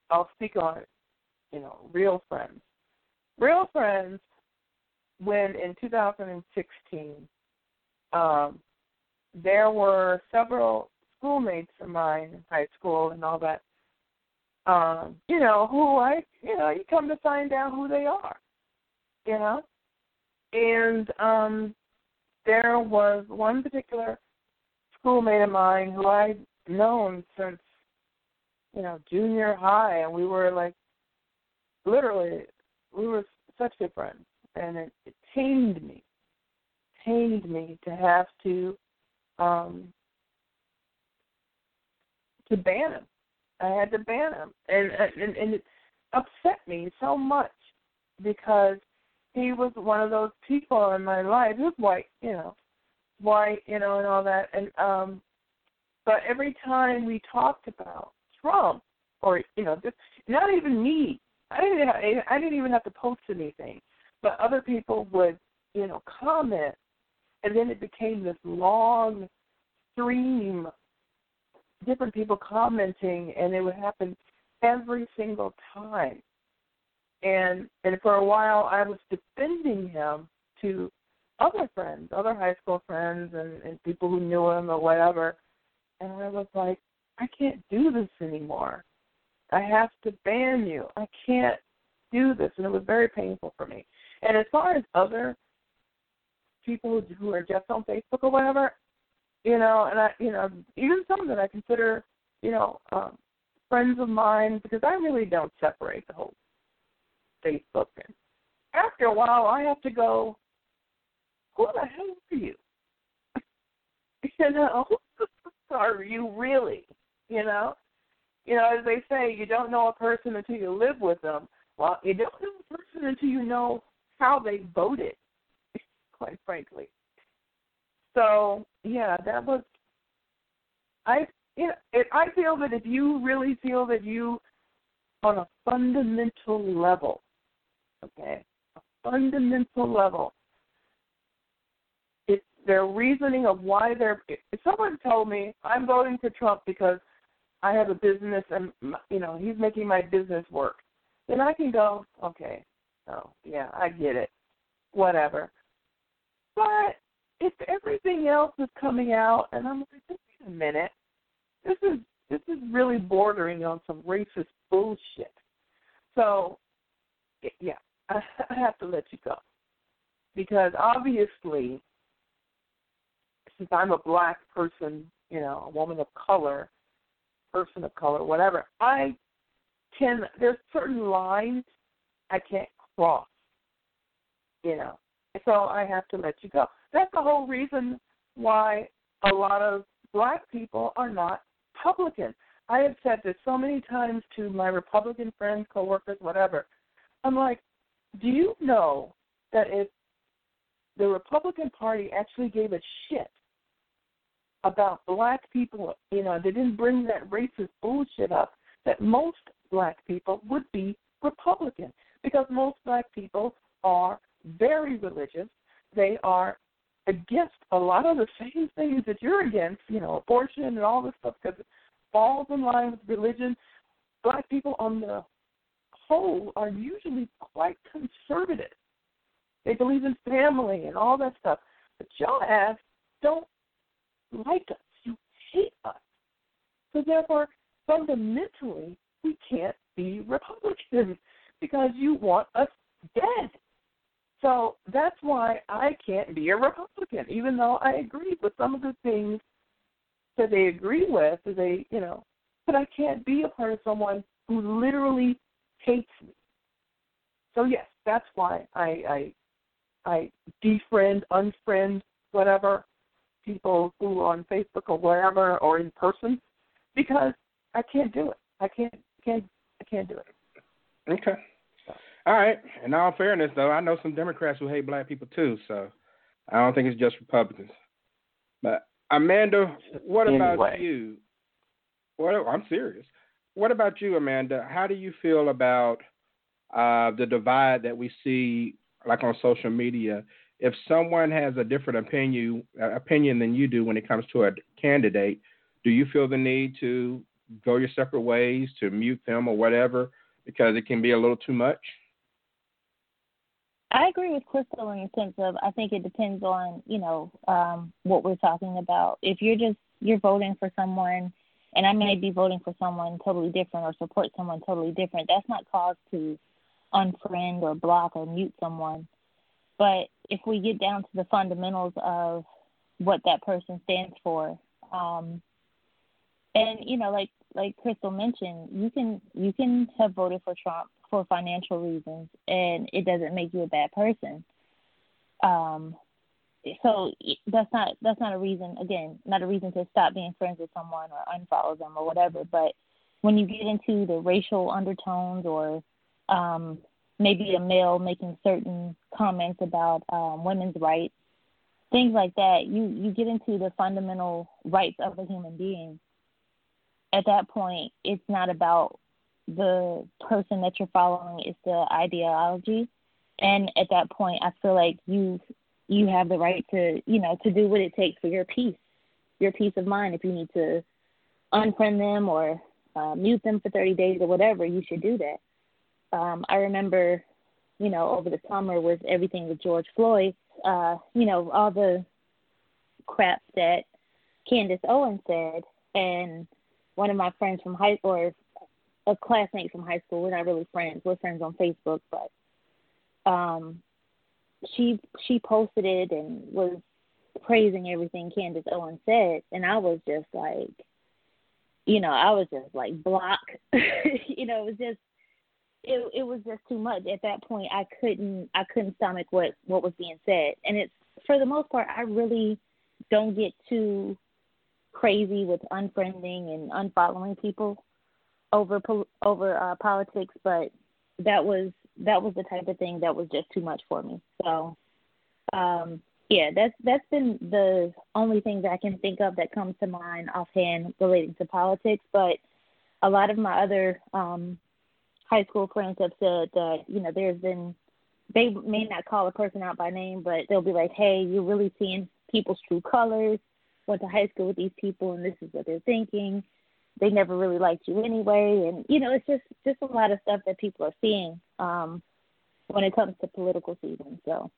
I'll speak on, you know, real friends. Real friends. When in 2016, um, there were several schoolmates of mine in high school and all that. Um, you know, who I, you know, you come to find out who they are. You know, and um there was one particular schoolmate of mine who I'd known since you know junior high and we were like literally we were such good friends and it, it pained me pained me to have to um to ban him i had to ban him and and, and it upset me so much because he was one of those people in my life. Was white, you know, white, you know, and all that. And um, but every time we talked about Trump, or you know, just not even me, I didn't, have, I didn't even have to post anything, but other people would, you know, comment, and then it became this long stream, different people commenting, and it would happen every single time and and for a while I was defending him to other friends, other high school friends and, and people who knew him or whatever. And I was like, I can't do this anymore. I have to ban you. I can't do this and it was very painful for me. And as far as other people who are just on Facebook or whatever, you know, and I you know, even some that I consider, you know, um friends of mine because I really don't separate the whole Facebook. And after a while, I have to go, who the hell are you? *laughs* you know, *laughs* are you really? You know, you know, as they say, you don't know a person until you live with them. Well, you don't know a person until you know how they voted. *laughs* Quite frankly. So yeah, that was. I you know, it, I feel that if you really feel that you, on a fundamental level, okay, a fundamental level, their reasoning of why they're. If someone told me I'm voting for Trump because I have a business and you know he's making my business work, then I can go, okay, oh yeah, I get it, whatever. But if everything else is coming out, and I'm like, wait a minute, this is this is really bordering on some racist bullshit. So, yeah, I, *laughs* I have to let you go because obviously, since I'm a black person, you know, a woman of color, person of color, whatever, I can. There's certain lines I can't cross. You know, so I have to let you go. That's the whole reason why a lot of black people are not Republican. I have said this so many times to my Republican friends, coworkers, whatever. I'm like, do you know that if the Republican Party actually gave a shit about black people, you know, they didn't bring that racist bullshit up, that most black people would be Republican because most black people are very religious. They are against a lot of the same things that you're against, you know, abortion and all this stuff, because it falls in line with religion. Black people, on the whole, are usually quite conservative. They believe in family and all that stuff. But y'all ass don't like us. You hate us. So therefore, fundamentally, we can't be Republicans *laughs* because you want us dead. So that's why I can't be a Republican, even though I agree with some of the things that they agree with. That They, you know, but I can't be a part of someone who literally hates me. So yes, that's why I I I defriend, unfriend, whatever people who are on Facebook or wherever or in person because I can't do it. I can't can't I can't do it. Okay. All right. In all fairness, though, I know some Democrats who hate black people too, so I don't think it's just Republicans. But Amanda, what anyway. about you? What I'm serious. What about you, Amanda? How do you feel about uh, the divide that we see, like on social media? If someone has a different opinion opinion than you do when it comes to a candidate, do you feel the need to go your separate ways, to mute them or whatever, because it can be a little too much? I agree with Crystal in the sense of I think it depends on you know um, what we're talking about. If you're just you're voting for someone, and I may be voting for someone totally different or support someone totally different, that's not cause to unfriend or block or mute someone. But if we get down to the fundamentals of what that person stands for, um, and you know, like like Crystal mentioned, you can you can have voted for Trump for financial reasons, and it doesn't make you a bad person. Um, so that's not that's not a reason. Again, not a reason to stop being friends with someone or unfollow them or whatever. But when you get into the racial undertones or um, maybe a male making certain comments about um, women's rights, things like that, you you get into the fundamental rights of a human being. At that point, it's not about the person that you're following is the ideology. And at that point i feel like you you have the right to you know to do what it takes for your peace your peace of mind. If you need to unfriend them or uh, mute them for 30 days or whatever you should do that um i remember you know over the summer with everything with george floyd uh you know all the crap that candace owens said and one of my friends from high or a classmate from high school. We're not really friends. We're friends on Facebook, but um, she she posted it and was praising everything Candace Owens said, and I was just like, you know, I was just like block. *laughs* you know, it was just it it was just too much at that point. I couldn't I couldn't stomach what what was being said, and it's for the most part I really don't get too crazy with unfriending and unfollowing people over over uh, politics, but that was that was the type of thing that was just too much for me. So, um, yeah, that's that's been the only thing that I can think of that comes to mind offhand relating to politics. But a lot of my other um, high school friends have said that you know there's been they may not call a person out by name, but they'll be like, "Hey, you're really seeing people's true colors. Went to high school with these people, and this is what they're thinking. They never really liked you anyway, and you know, it's just just a lot of stuff that people are seeing um, when it comes to political season. So,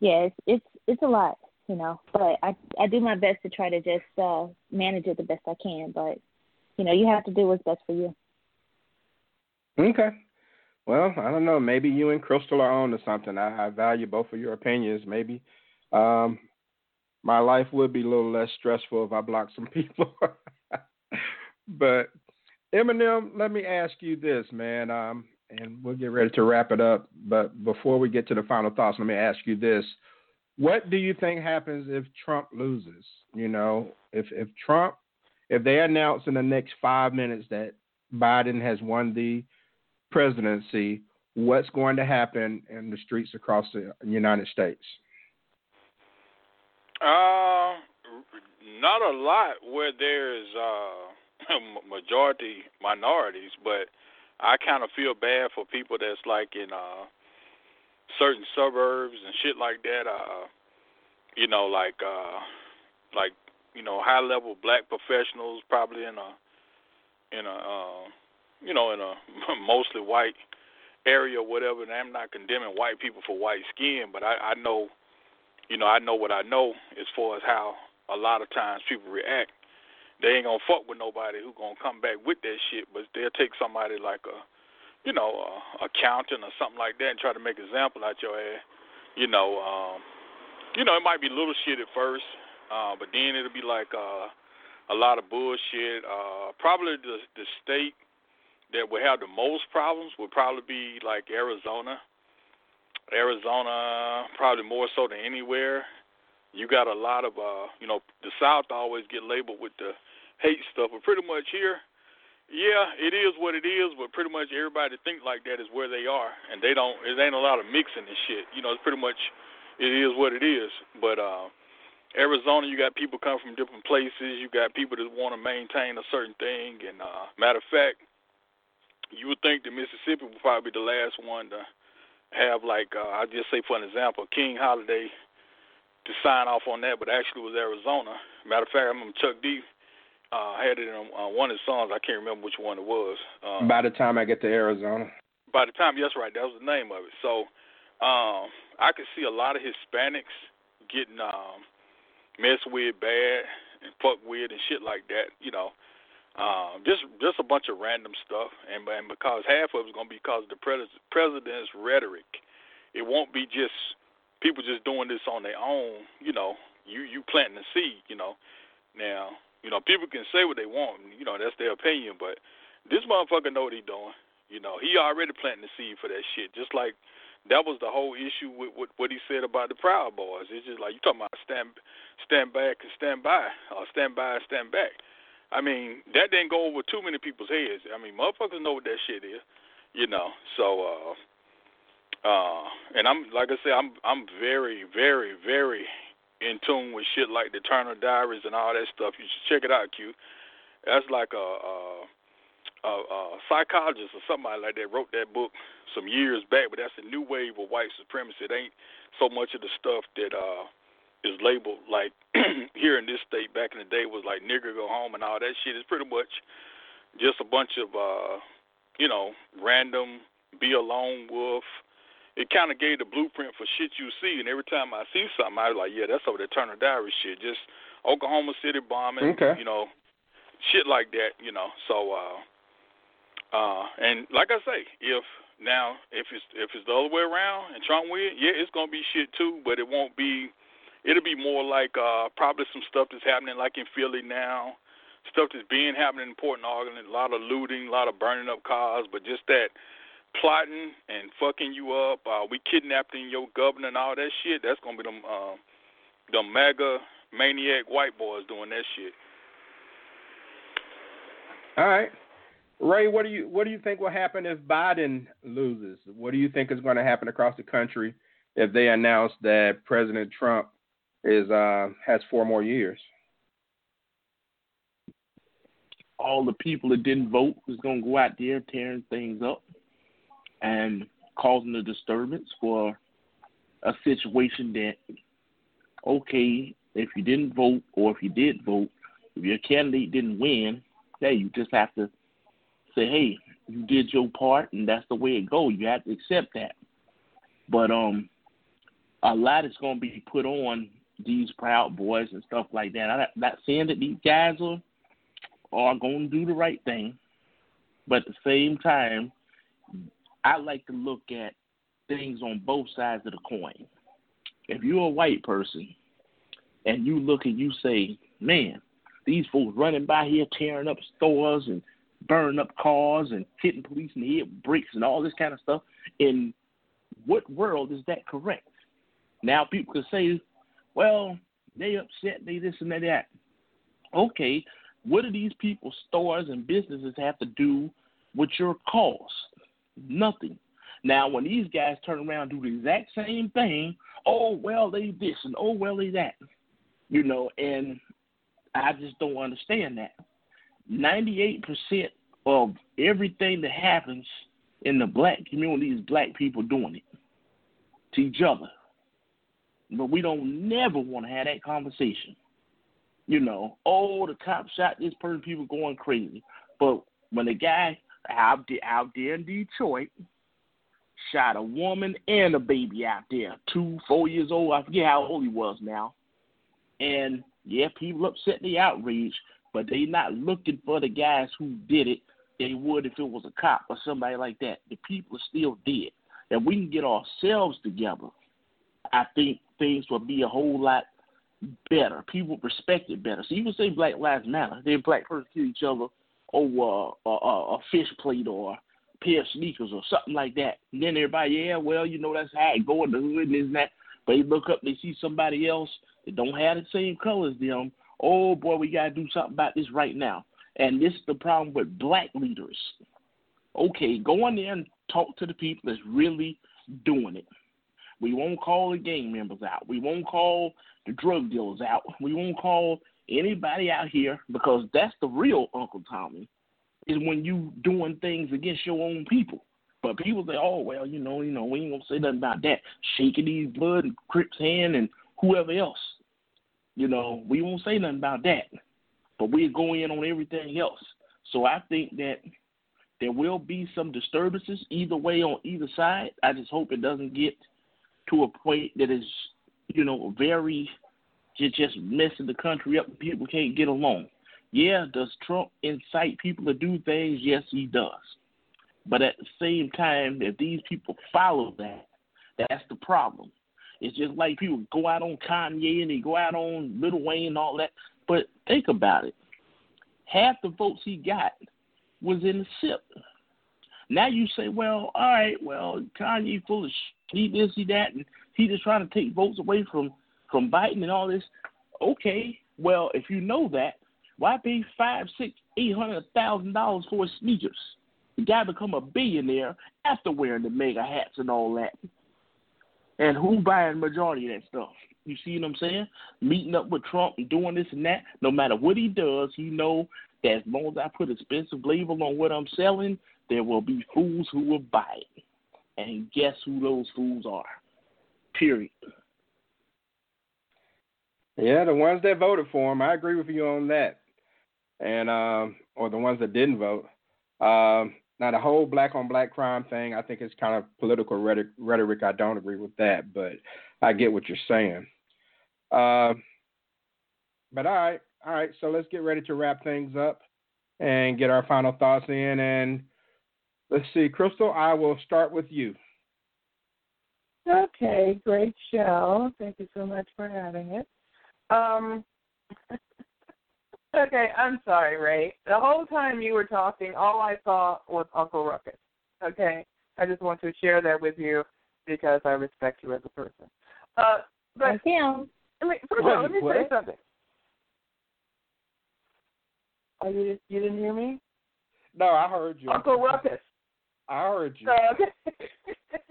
yeah, it's it's it's a lot, you know. But I I do my best to try to just uh, manage it the best I can. But you know, you have to do what's best for you. Okay. Well, I don't know. Maybe you and Crystal are on to something. I, I value both of your opinions. Maybe um, my life would be a little less stressful if I blocked some *laughs* people. but Eminem, let me ask you this, man. Um, and we'll get ready to wrap it up. But before we get to the final thoughts, let me ask you this: What do you think happens if Trump loses? You know, if if Trump, if they announce in the next five minutes that Biden has won the presidency, what's going to happen in the streets across the United States? Uh, not a lot where there's uh *laughs* majority minorities, but I kind of feel bad for people that's like in uh certain suburbs and shit like that. Uh, you know, like uh, like you know, high level black professionals probably in a in a uh, you know in a *laughs* mostly white area or whatever. And I'm not condemning white people for white skin, but I, I know, you know, I know what I know as far as how a lot of times people react. They ain't gonna fuck with nobody who gonna come back with that shit, but they'll take somebody like a, you know, a accountant or something like that and try to make an example out your ass. You know, um, you know, it might be little shit at first, uh, but then it'll be like uh, a lot of bullshit. Uh, probably the the state that would have the most problems would probably be like Arizona. Arizona, probably more so than anywhere. You got a lot of, uh, you know, the South always get labeled with the hate stuff, but pretty much here, yeah, it is what it is. But pretty much everybody think like that is where they are, and they don't. It ain't a lot of mixing and shit. You know, it's pretty much it is what it is. But uh, Arizona, you got people come from different places. You got people that want to maintain a certain thing. And uh, matter of fact, you would think that Mississippi would probably be the last one to have like uh, I'll just say for an example, King Holiday to sign off on that, but actually it was Arizona. Matter of fact, I remember Chuck D uh, had it in uh, one of his songs. I can't remember which one it was. Um, By the time I get to Arizona. By the time, yes, right, that was the name of it. So um, I could see a lot of Hispanics getting um, messed with bad and fucked with and shit like that. You know, um, just just a bunch of random stuff, and, and because half of it's gonna be because of the pres- president's rhetoric. It won't be just people just doing this on their own, you know, you you planting the seed, you know. Now, you know, people can say what they want, you know, that's their opinion, but this motherfucker know what he doing. You know, he already planting the seed for that shit. Just like that was the whole issue with, with what he said about the Proud Boys. It's just like you talking about stand stand back and stand by, or stand by and stand back. I mean, that didn't go over too many people's heads. I mean, motherfuckers know what that shit is, you know. So, uh, uh, and I'm like I said, I'm I'm very, very, very in tune with shit like the Turner Diaries and all that stuff. You should check it out, Q. That's like a, a, a, a psychologist or somebody like that wrote that book some years back. But that's a new wave of white supremacy. It ain't so much of the stuff that uh, is labeled like *clears throat* here in this state back in the day was like nigger go home and all that shit. It's pretty much just a bunch of uh, you know random be a lone wolf it kind of gave the blueprint for shit you see. And every time I see something, I was like, yeah, that's over the Turner Diary shit. Just Oklahoma City bombing, okay. you know, shit like that, you know. So, uh, uh, and like I say, if now if it's if it's the other way around and Trump win, yeah, it's gonna be shit too, but it won't be. It'll be more like uh, probably some stuff that's happening like in Philly now, stuff that's being happening in Portland, Oregon, a lot of looting, a lot of burning up cars, but just that plotting and fucking you up. Uh, we kidnapping your governor and all that shit. That's gonna be them, uh, them MAGA maniac white boys doing that shit. All right, Ray. What do you what do you think will happen if Biden loses? What do you think is going to happen across the country if they announce that President Trump is uh, has four more years? All the people that didn't vote is to go out there tearing things up and causing a disturbance for a situation that okay, if you didn't vote or if you did vote, if your candidate didn't win, hey, you just have to say, hey, you did your part, and that's the way it goes. You have to accept that. But um, a lot is going to be put on these Proud Boys and stuff like that. I'm not saying that these guys are are going to do the right thing, but at the same time, I like to look at things on both sides of the coin. If you're a white person and you look and you say, man, these folks running by here tearing up stores and burning up cars and hitting police in the head with bricks and all this kind of stuff, in what world is that correct? Now people could say, well, they upset, they this and they that. Okay, what do these people, stores and businesses have to do with your cause? Nothing. Now, when these guys turn around and do the exact same thing, oh well, they this and oh well, they that, you know, and I just don't understand that. Ninety-eight percent of everything that happens in the black community is black people doing it to each other, but we don't never want to have that conversation. You know, oh, the cop shot this person, people going crazy, but when the guy out there, out there in Detroit shot a woman and a baby out there, two, four years old. I forget how old he was now. And yeah, people upset, they outraged, but they not looking for the guys who did it. They would if it was a cop or somebody like that. The people are still dead. And we can get ourselves together. I think things will be a whole lot better. People respect it better. So you can say Black Lives Matter. Then black person kill each other over a, a, a fish plate or a pair of sneakers or something like that. And then everybody, yeah, well, you know that's how it go in the hood and this and that. But they look up, they see somebody else that don't have the same color as them. Oh boy, we gotta do something about this right now. And this is the problem with black leaders. Okay, go in there and talk to the people that's really doing it. We won't call the gang members out. We won't call the drug dealers out. We won't call anybody out here because that's the real Uncle Tommy. Is when you doing things against your own people. But people say, "Oh well, you know, you know, we ain't gonna say nothing about that." Shaking these blood and Crips hand and whoever else, you know, we won't say nothing about that. But we go in on everything else. So I think that there will be some disturbances either way on either side. I just hope it doesn't get to a point that is, you know, very just just messing the country up people can't get along. Yeah, does Trump incite people to do things? Yes, he does. But at the same time, if these people follow that, that's the problem. It's just like people go out on Kanye and they go out on Lil Wayne and all that. But think about it. Half the votes he got was in the SIP. Now you say, well, all right, well, Kanye full of he this, he that, and he just trying to take votes away from from Biden and all this. Okay, well, if you know that, why pay five, six, eight hundred thousand dollars for sneakers? The guy become a billionaire after wearing the MAGA hats and all that. And who buying majority of that stuff? You see what I'm saying? Meeting up with Trump and doing this and that. No matter what he does, he know that as long as I put expensive label on what I'm selling, there will be fools who will buy it. And guess who those fools are? Period. Yeah, the ones that voted for him, I agree with you on that. And um, or the ones that didn't vote. Um, now the whole black on black crime thing, I think it's kind of political rhetoric. I don't agree with that, but I get what you're saying. Uh, but all right, all right. So let's get ready to wrap things up and get our final thoughts in. And let's see, Crystal, I will start with you. Okay, great show. Thank you so much for having it. Um, *laughs* okay, I'm sorry, Ray. The whole time you were talking, all I saw was Uncle Ruckus. Okay, I just want to share that with you because I respect you as a person. Uh, but Thank you. let me, first of all, let me What? say something. Oh, you didn't, you didn't hear me? No, I heard you. Uncle Ruckus. I heard you. So. *laughs*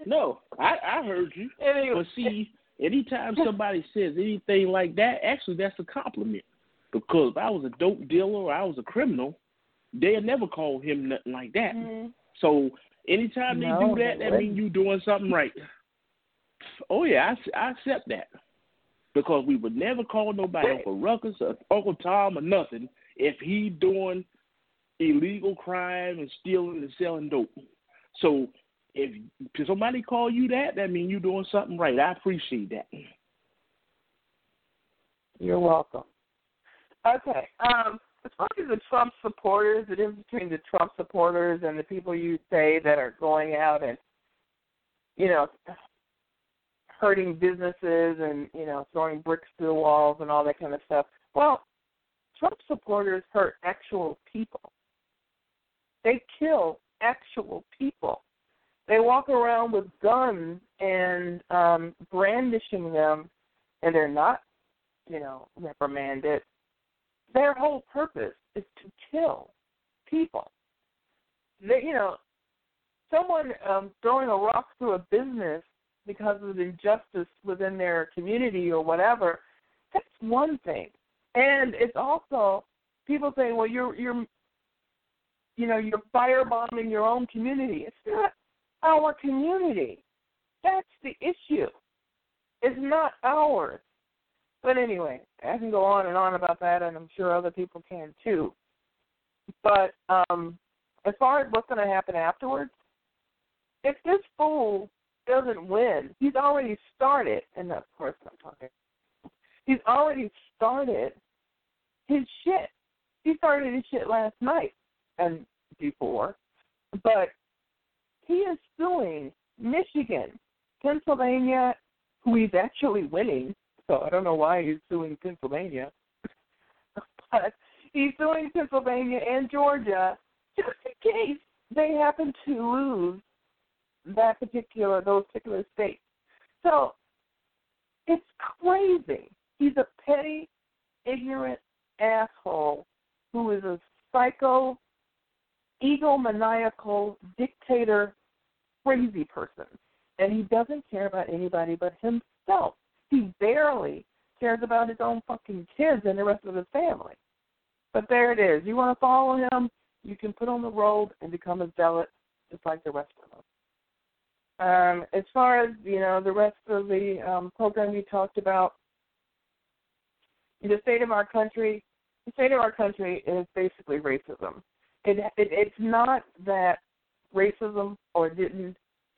No, I, I heard you. Anyway. But see, anytime somebody says anything like that, actually that's a compliment. Because if I was a dope dealer or I was a criminal, they'd never call him nothing like that. Mhm. So anytime No, they do that, that means you doing something right. Oh yeah, I, I accept that. because we would never call nobody Uncle Ruckus or Uncle Tom or nothing if he doing illegal crime and stealing and selling dope. So if somebody call you that, that means you're doing something right. I appreciate that. You're welcome. Okay. Um, as far as the Trump supporters, the difference between the Trump supporters and the people you say that are going out and, you know, hurting businesses and, you know, throwing bricks through the walls and all that kind of stuff. Well, Trump supporters hurt actual people. They kill actual people. They walk around with guns and um brandishing them and they're not, you know, reprimanded. Their whole purpose is to kill people. They, you know, someone um throwing a rock through a business because of injustice within their community or whatever, that's one thing. And it's also people saying, "Well, you're you're you know you're firebombing your own community." It's not our community. That's the issue. It's not ours. But anyway, I can go on and on about that, and I'm sure other people can too. But um, as far as what's going to happen afterwards, if this fool doesn't win, he's already started, and of course I'm talking. He's already started his shit. He started his shit last night and before, but he is suing Michigan, Pennsylvania, who he's actually winning. So I don't know why he's suing Pennsylvania, *laughs* but he's suing Pennsylvania and Georgia just in case they happen to lose that particular those particular states. So it's crazy. He's a petty, ignorant asshole who is a psycho, egomaniacal dictator, crazy person. And he doesn't care about anybody but himself. He barely cares about his own fucking kids and the rest of his family. But there it is. You want to follow him, you can put on the robe and become a zealot just like the rest of them. Um, as far as you know, the rest of the um, program you talked about, the state of our country, the state of our country is basically racism. It, it it's not that racism or didn't,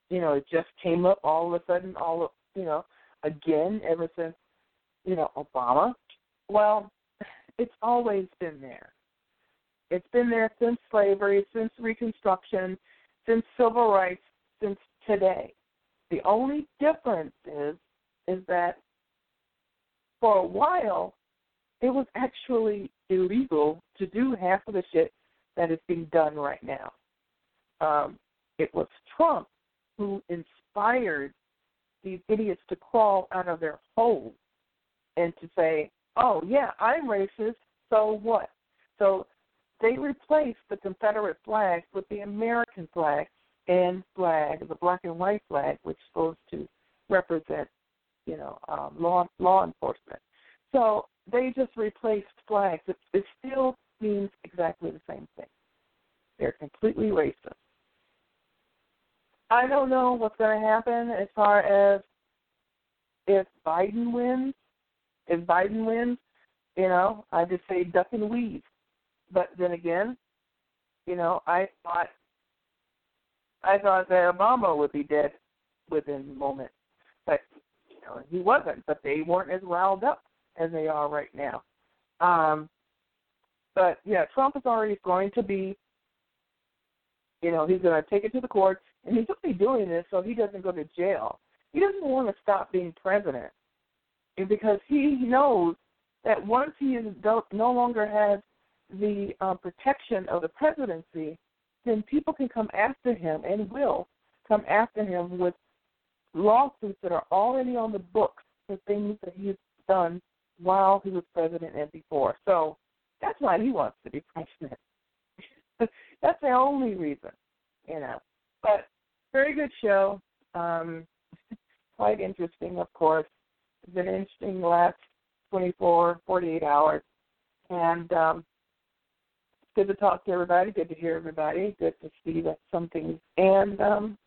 you know, it just came up all of a sudden, all of, you know, again ever since, you know, Obama. Well, it's always been there. It's been there since slavery, since Reconstruction, since civil rights, since today. The only difference is is that for a while it was actually illegal to do half of the shit that is being done right now. Um, it was Trump who inspired these idiots to crawl out of their holes and to say, "Oh yeah, I'm racist. So what?" So they replaced the Confederate flag with the American flag and flag, the black and white flag, which is supposed to represent, you know, um, law law enforcement. So they just replaced flags. It, it still means exactly the same thing. They're completely racist. I don't know what's going to happen as far as if Biden wins. If Biden wins, you know, I just say duck and weave. But then again, you know, I thought I thought that Obama would be dead within a moment, but you know he wasn't. But they weren't as riled up as they are right now. Um, but yeah, Trump is already going to be, you know, he's going to take it to the courts, and he's only doing this so he doesn't go to jail. He doesn't want to stop being president, and because he knows that once he is no longer has the um, protection of the presidency, then people can come after him and will come after him with lawsuits that are already on the books for things that he's done while he was president and before. So that's why he wants to be president. *laughs* that's the only reason, you know. But very good show. Um, *laughs* quite interesting, of course. It's been interesting the last 24, 48 hours. And um, good to talk to everybody. Good to hear everybody. Good to see that something. And um,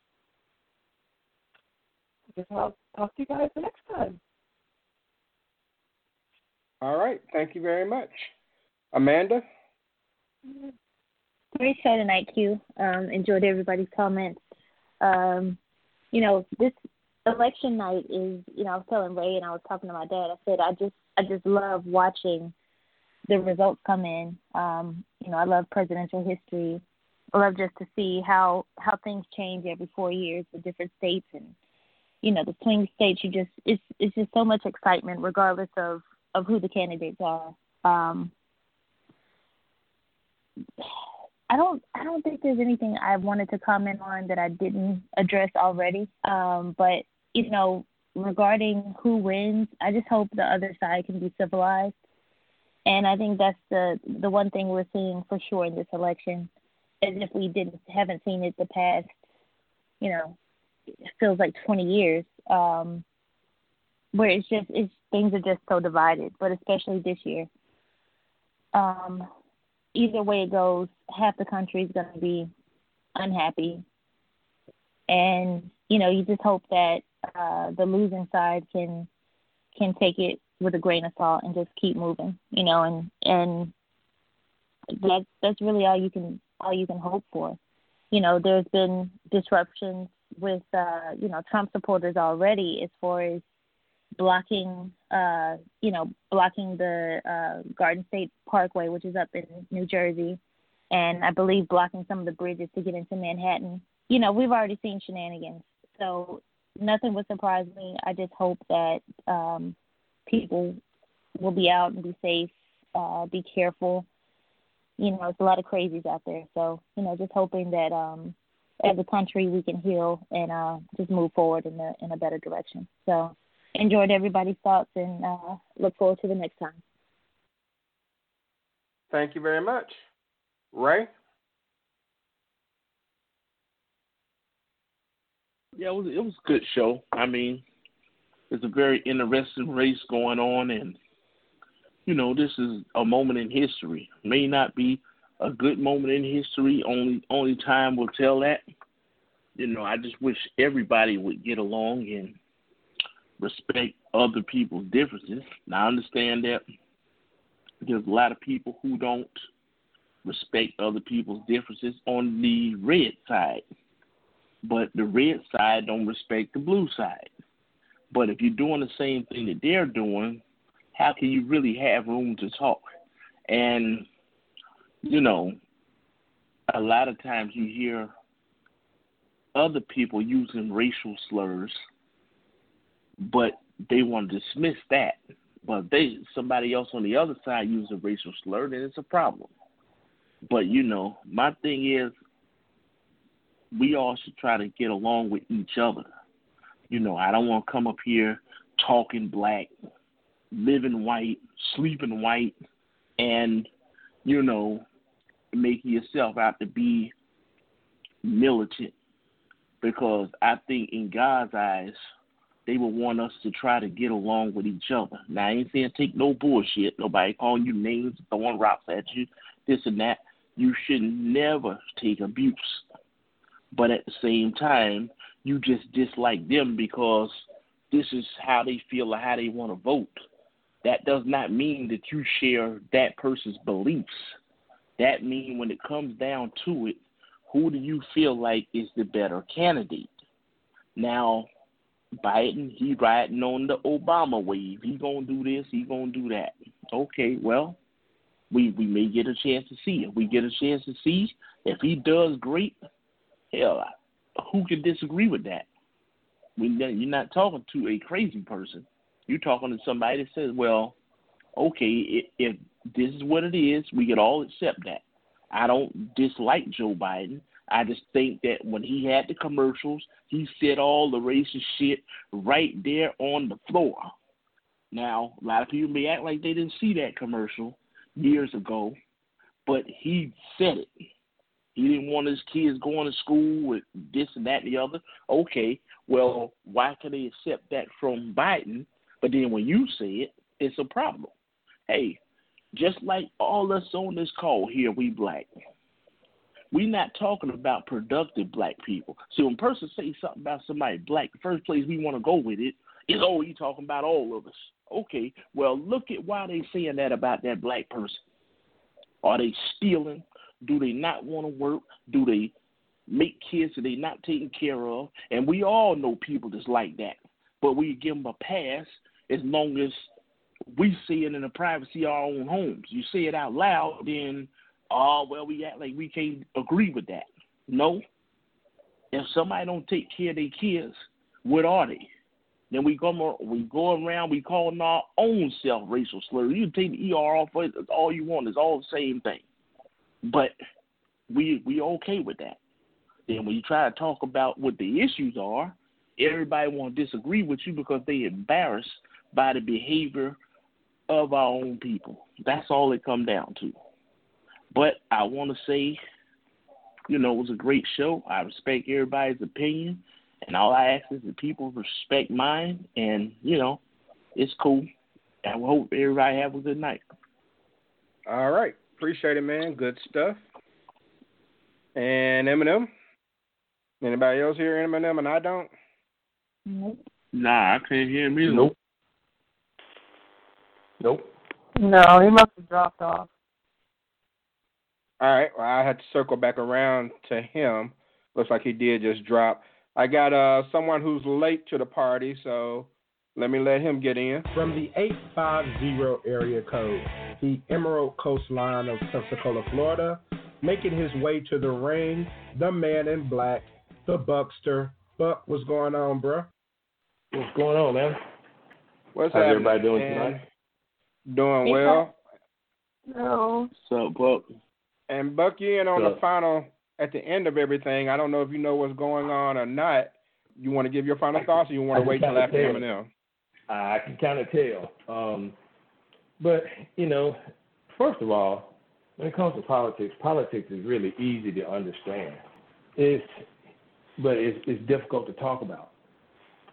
I guess I'll talk to you guys the next time. All right. Thank you very much. Amanda? Great show tonight, Q. Um, enjoyed everybody's comments. Um, you know, this election night is, you know, I was telling Ray and I was talking to my dad. I said I just, I just love watching the results come in. Um, you know, I love presidential history. I love just to see how how things change every four years with different states and you know the swing states. You just it's it's just so much excitement regardless of of who the candidates are. Um, I don't I don't think there's anything I wanted to comment on that I didn't address already. Um, but you know, regarding who wins, I just hope the other side can be civilized. And I think that's the the one thing we're seeing for sure in this election, as if we didn't haven't seen it the past, you know, it feels like 20 years, um, where it's just it's things are just so divided. But especially this year, um, either way it goes, half the country is going to be unhappy, and you know you just hope that uh, the losing side can can take it with a grain of salt and just keep moving, you know, and and that's that's really all you can all you can hope for. You know, there's been disruptions with uh, you know, Trump supporters already as far as blocking uh, you know, blocking the uh Garden State Parkway, which is up in New Jersey, and I believe blocking some of the bridges to get into Manhattan. You know, we've already seen shenanigans. So nothing would surprise me. I just hope that um people will be out and be safe, uh, be careful. You know, it's a lot of crazies out there. So, you know, just hoping that um as a country we can heal and uh just move forward in a in a better direction. So enjoyed everybody's thoughts and uh look forward to the next time. Thank you very much. Ray? Yeah, it was it was a good show. I mean, it's a very interesting race going on, and you know, this is a moment in history. May not be a good moment in history. Only only time will tell that. You know, I just wish everybody would get along and respect other people's differences. Now, I understand that there's a lot of people who don't respect other people's differences on the red side, but the red side don't respect the blue side. But if you're doing the same thing that they're doing, how can you really have room to talk? And you know, a lot of times you hear other people using racial slurs, but they want to dismiss that. But they somebody else on the other side uses a racial slur, then it's a problem. But you know, my thing is, we all should try to get along with each other. You know, I don't want to come up here talking black, living white, sleeping white, and you know, making yourself out to be militant. Because I think in God's eyes, they would want us to try to get along with each other. Now, I ain't saying take no bullshit. Nobody calling you names, throwing rocks at you, this and that. You should never take abuse. But at the same time, you just dislike them because this is how they feel or how they want to vote. That does not mean that you share that person's beliefs. That means when it comes down to it, who do you feel like is the better candidate? Now, Biden, he riding on the Obama wave. He gonna do this, he gonna do that. Okay, well, we we may get a chance to see it. We get a chance to see if he does great. Hell, who can disagree with that? When you're not talking to a crazy person, you're talking to somebody that says, "Well, okay, if if this is what it is, we can all accept that." I don't dislike Joe Biden. I just think that when he had the commercials, he said all the racist shit right there on the floor. Now, a lot of people may act like they didn't see that commercial years ago, but he said it. He didn't want his kids going to school with this and that and the other. Okay, well, why can they accept that from Biden? But then when you say it, it's a problem. Hey, just like all us on this call here, we black. We're not talking about productive black people. So when person says something about somebody black, the first place we want to go with It's oh, you talking about all of us. Okay, well, look at why they saying that about that black person. Are they stealing? Do they not want to work? Do they make kids that they not taking care of? And we all know people that's like that. But we give them a pass as long as we see it in the privacy of our own homes. You say it out loud, then, oh, well, we act like we can't agree with that. No. If somebody don't take care of their kids, what are they? Then we go we go around, we calling our own self racial slurs. You take the ER off, it's all you want it's all the same thing. But we we okay with that. Then when you try to talk about what the issues are, everybody want to disagree with you because they embarrassed by the behavior of our own people. That's all it come down to. But I want to say, you know, it was a great show. I respect everybody's opinion. And all I ask is that people respect mine, and you know, it's cool. And we hope everybody have a good night. All right, appreciate it, man. Good stuff. And Eminem. Anybody else hear Eminem and I don't? Nope. Nah, I can't hear him either. Nope. Nope. No, he must have dropped off. All right. Well, I had to circle back around to him. Looks like he did just drop. I got uh someone who's late to the party, so let me let him get in. From the 850 area code, the Emerald Coastline of Pensacola, Florida, making his way to the ring, the man in black, the Buckster. Buck, what's going on, bro? What's going on, man? What's How's happening, everybody doing man? tonight? Doing well. No. So, Buck. And Buck, you in on the final at the end of everything. I don't know if you know what's going on or not. You want to give your final thoughts, or you want to wait till after Eminem? I can kind of tell. Um, but you know, first of all, when it comes to politics, politics is really easy to understand. It's, but it's, it's difficult to talk about,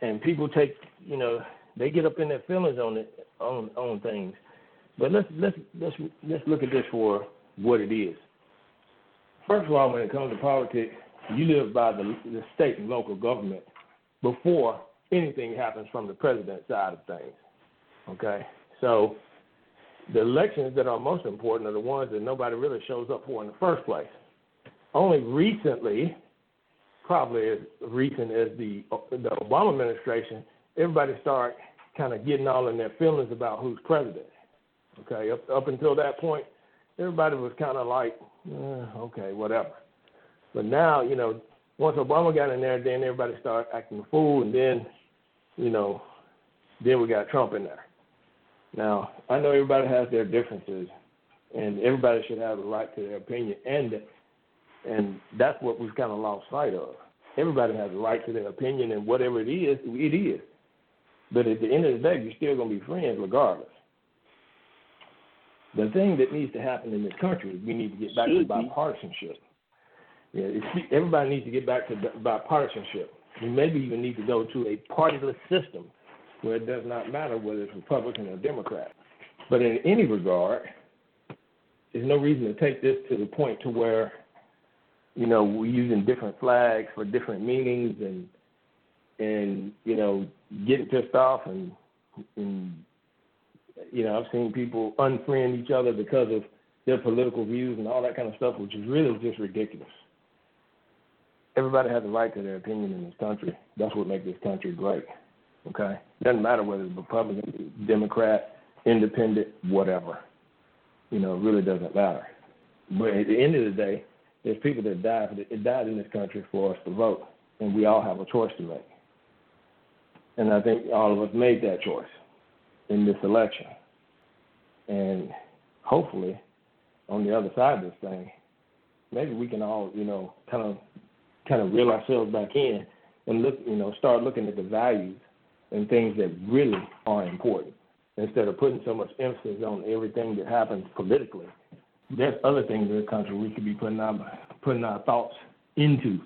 and people take, you know, they get up in their feelings on it, on on things. But let's let's let's let's look at this for what it is. First of all, when it comes to politics, you live by the, the state and local government before anything happens from the president side of things. Okay? So the elections that are most important are the ones that nobody really shows up for in the first place. Only recently, probably as recent as the the Obama administration, everybody started kind of getting all in their feelings about who's president. Okay, up up until that point, everybody was kind of like, eh, okay, whatever. But now, you know, once Obama got in there, then everybody started acting a fool, and then, you know, then we got Trump in there. Now, I know everybody has their differences, and everybody should have the right to their opinion, and and that's what we've kind of lost sight of. Everybody has the right to their opinion, and whatever it is, it is. But at the end of the day, you're still to be friends regardless. The thing that needs to happen in this country is we need to get back to bipartisanship. Yeah, *laughs* everybody needs to get back to bipartisanship. We maybe even need to go to a partyless system where it does not matter whether it's Republican or Democrat. But in any regard, there's no reason to take this to the point to where, you know, we're using different flags for different meanings and and you know getting pissed off and and you know I've seen people unfriend each other because of their political views and all that kind of stuff, which is really just ridiculous. Everybody has a right to their opinion in this country. That's what makes this country great. Okay, doesn't matter whether it's Republican, Democrat, Independent, whatever. You know, it really doesn't matter. But at the end of the day, there's people that died that died in this country for us to vote, and we all have a choice to make. And I think all of us made that choice in this election. And hopefully, on the other side of this thing, maybe we can all, you know, kind of kind of reel ourselves back in and look, you know, start looking at the values and things that really are important instead of putting so much emphasis on everything that happens politically. There's other things in the country we could be putting our putting our thoughts into,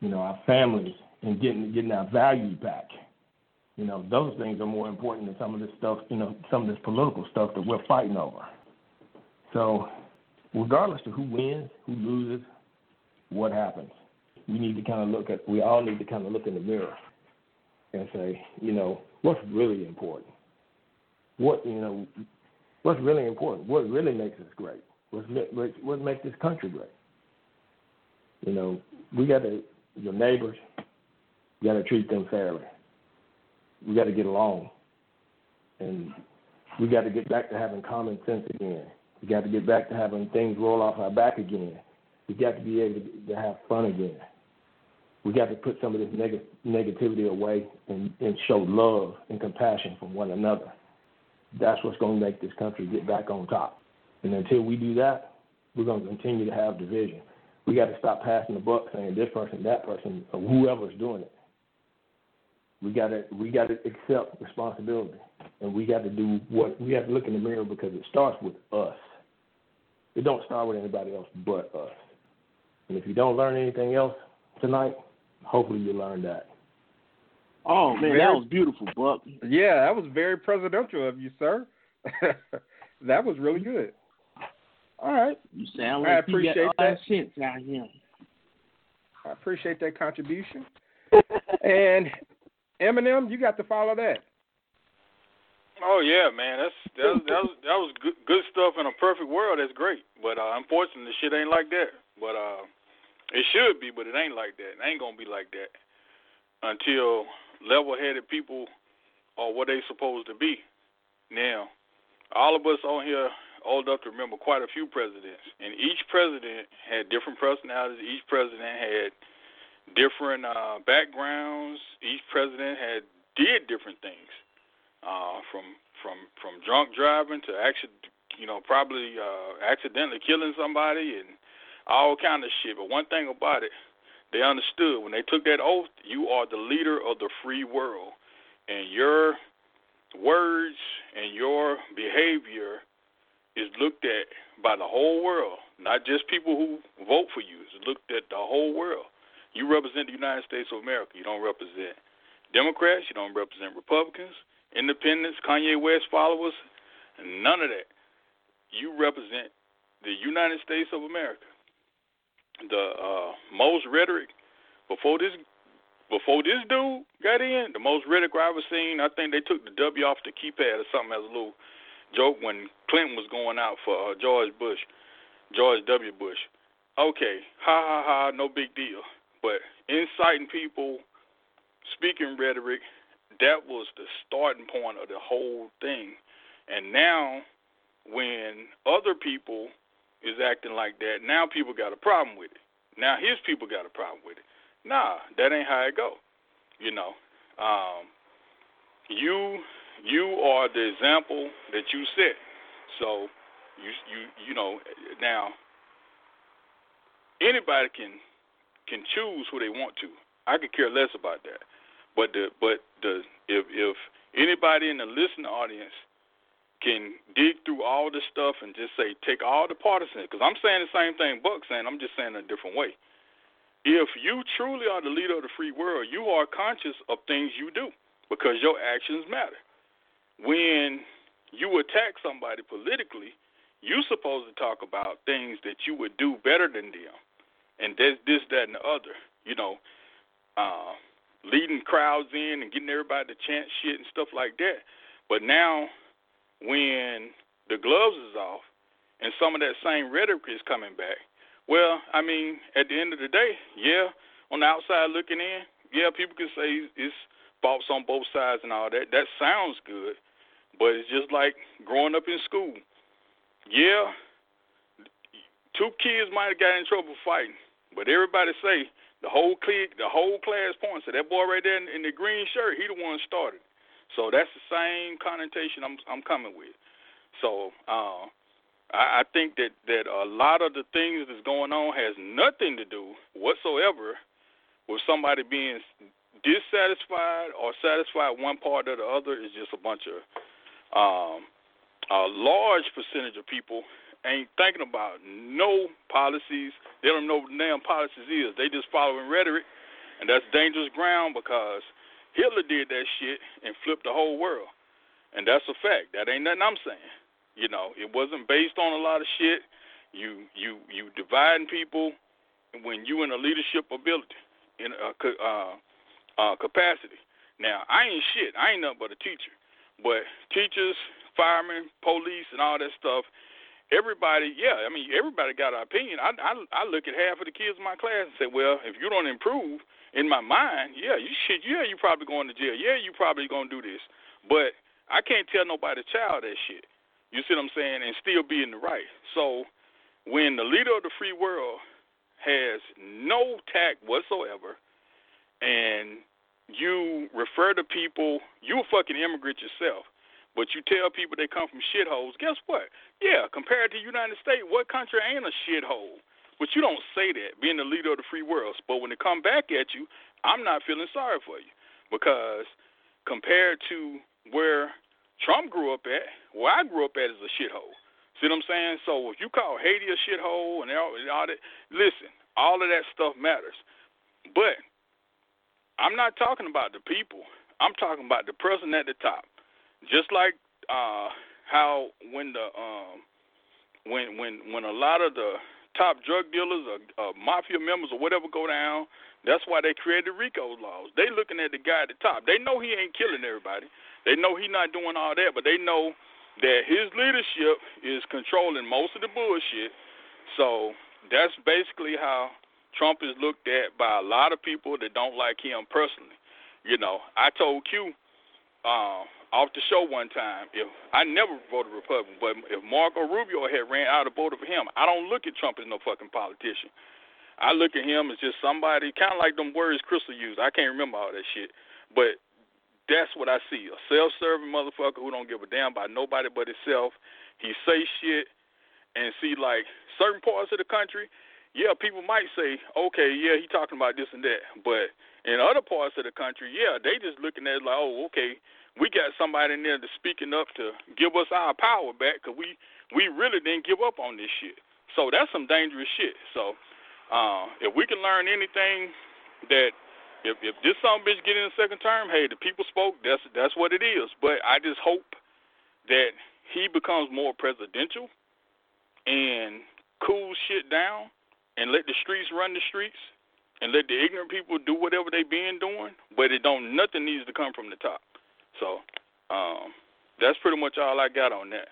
you know, our families and getting getting our values back. You know, those things are more important than some of this stuff, you know, some of this political stuff that we're fighting over. So, regardless of who wins, who loses, what happens, we need to kind of look at. We all need to kind of look in the mirror and say, you know, what's really important? What you know, what's really important? What really makes us great? What's what makes this country great? You know, we got to your neighbors. We got to treat them fairly. We got to get along, and we got to get back to having common sense again. We got to get back to having things roll off our back again. We got to be able to, have fun again. We got to put some of this neg- negativity away and, and show love and compassion for one another. That's what's going to make this country get back on top. And until we do that, we're going to continue to have division. We got to stop passing the buck saying this person, that person, or whoever's doing it. We got to we got to accept responsibility, and we got to do what we have to look in the mirror because it starts with us. It don't start with anybody else but us. And if you don't learn anything else tonight, hopefully you learn that. Oh man, Very- that was beautiful, Buck. Yeah, that was very presidential of you, sir. *laughs* that was really good. All right. You sound I like you got appreciate all that. sense out here. I appreciate that contribution. *laughs* and Eminem, you got to follow that. Oh yeah, man, that's that was that was, that was good, good stuff in a perfect world. That's great, but uh, unfortunately, the shit ain't like that. But uh, it should be, but it ain't like that. It ain't gonna be like that until level-headed people are what they supposed to be. Now, all of us on here old enough to remember quite a few presidents, and each president had different personalities. Each president had different uh, backgrounds. Each president had did different things, uh, from from from drunk driving to actually, you know, probably uh, accidentally killing somebody and all kind of shit. But one thing about it, they understood when they took that oath, you are the leader of the free world, and your words and your behavior is looked at by the whole world, not just people who vote for you. It's looked at the whole world. You represent the United States of America. You don't represent Democrats. You don't represent Republicans, Independents, Kanye West followers, none of that. You represent the United States of America. The uh, most rhetoric before this before this dude got in, the most rhetoric I ever seen. I think they took the W off the keypad or something as a little joke when Clinton was going out for uh, George Bush, George W. Bush. Okay, ha ha ha, no big deal. But inciting people, speaking rhetoric, that was the starting point of the whole thing. And now, when other people is acting like that, now people got a problem with it. Now his people got a problem with it. Nah, that ain't how it go. You know, um, you you are the example that you set. So you you you know now anybody can can choose who they want to. I could care less about that. But the but the if if anybody in the listening audience can dig through all this stuff and just say take all the partisans because I'm saying the same thing Buck saying I'm just saying it a different way. If you truly are the leader of the free world, you are conscious of things you do because your actions matter. When you attack somebody politically, you're supposed to talk about things that you would do better than them, and this, this, that, and the other. You know, uh, leading crowds in and getting everybody to chant shit and stuff like that. But now, when the gloves is off and some of that same rhetoric is coming back, well, I mean, at the end of the day, yeah, on the outside looking in, yeah, people can say it's faults on both sides and all that. That sounds good, but it's just like growing up in school. Yeah, two kids might have got in trouble fighting, but everybody say the whole clique, the whole class points. So that boy right there in, in the green shirt, he the one started. So that's the same connotation I'm I'm coming with. So uh, I, I think that that a lot of the things that's going on has nothing to do whatsoever with somebody being dissatisfied or satisfied one part or the other. Is just a bunch of um, a large percentage of people ain't thinking about no policies. They don't know what damn policies is. They just following rhetoric, and that's dangerous ground because Hitler did that shit and flipped the whole world, and that's a fact. That ain't nothing I'm saying. You know, it wasn't based on a lot of shit. You you you dividing people when you in a leadership ability in a uh, uh, capacity. Now, I ain't shit. I ain't nothing but a teacher. But teachers, firemen, police, and all that stuff, everybody, yeah, I mean, everybody got an opinion. I, I, I look at half of the kids in my class and say, well, if you don't improve, in my mind, yeah, you should, yeah, you probably going to jail. Yeah, you probably gonna do this. But I can't tell nobody child that shit. You see what I'm saying? And still be in the right. So when the leader of the free world has no tact whatsoever, and you refer to people, you a fucking immigrant yourself, but you tell people they come from shitholes. Guess what? Yeah, compared to the United States, what country ain't a shithole? But you don't say that, being the leader of the free world. But when they come back at you, I'm not feeling sorry for you. Because compared to where Trump grew up at, where I grew up at is a shithole. See what I'm saying? So if you call Haiti a shithole and all, and all that, listen, all of that stuff matters. But I'm not talking about the people. I'm talking about the person at the top. Just like uh, how when the um, when when when a lot of the top drug dealers or, or mafia members or whatever go down. That's why they created RICO laws. They looking at the guy at the top. They know he ain't killing everybody. They know he not doing all that, but they know that his leadership is controlling most of the bullshit. So that's basically how Trump is looked at by a lot of people that don't like him personally. You know, I told Q, uh, off the show one time. If I never voted Republican, but if Marco Rubio had ran out of voted for him, I don't look at Trump as no fucking politician. I look at him as just somebody, kind of like them words Crystal used. I can't remember all that shit, but that's what I see: a self-serving motherfucker who don't give a damn about nobody but himself. He say shit and see like certain parts of the country. Yeah, people might say, okay, yeah, he talking about this and that, but in other parts of the country, yeah, they just looking at it like, oh, okay, we got somebody in there that's speaking up to give us our power back because we we really didn't give up on this shit. So that's some dangerous shit. So uh, if we can learn anything that if if this some bitch get in the second term, hey, the people spoke. That's that's what it is. But I just hope that he becomes more presidential and cools shit down and let the streets run the streets and let the ignorant people do whatever they been doing. But it don't nothing needs to come from the top. So um, that's pretty much all I got on that.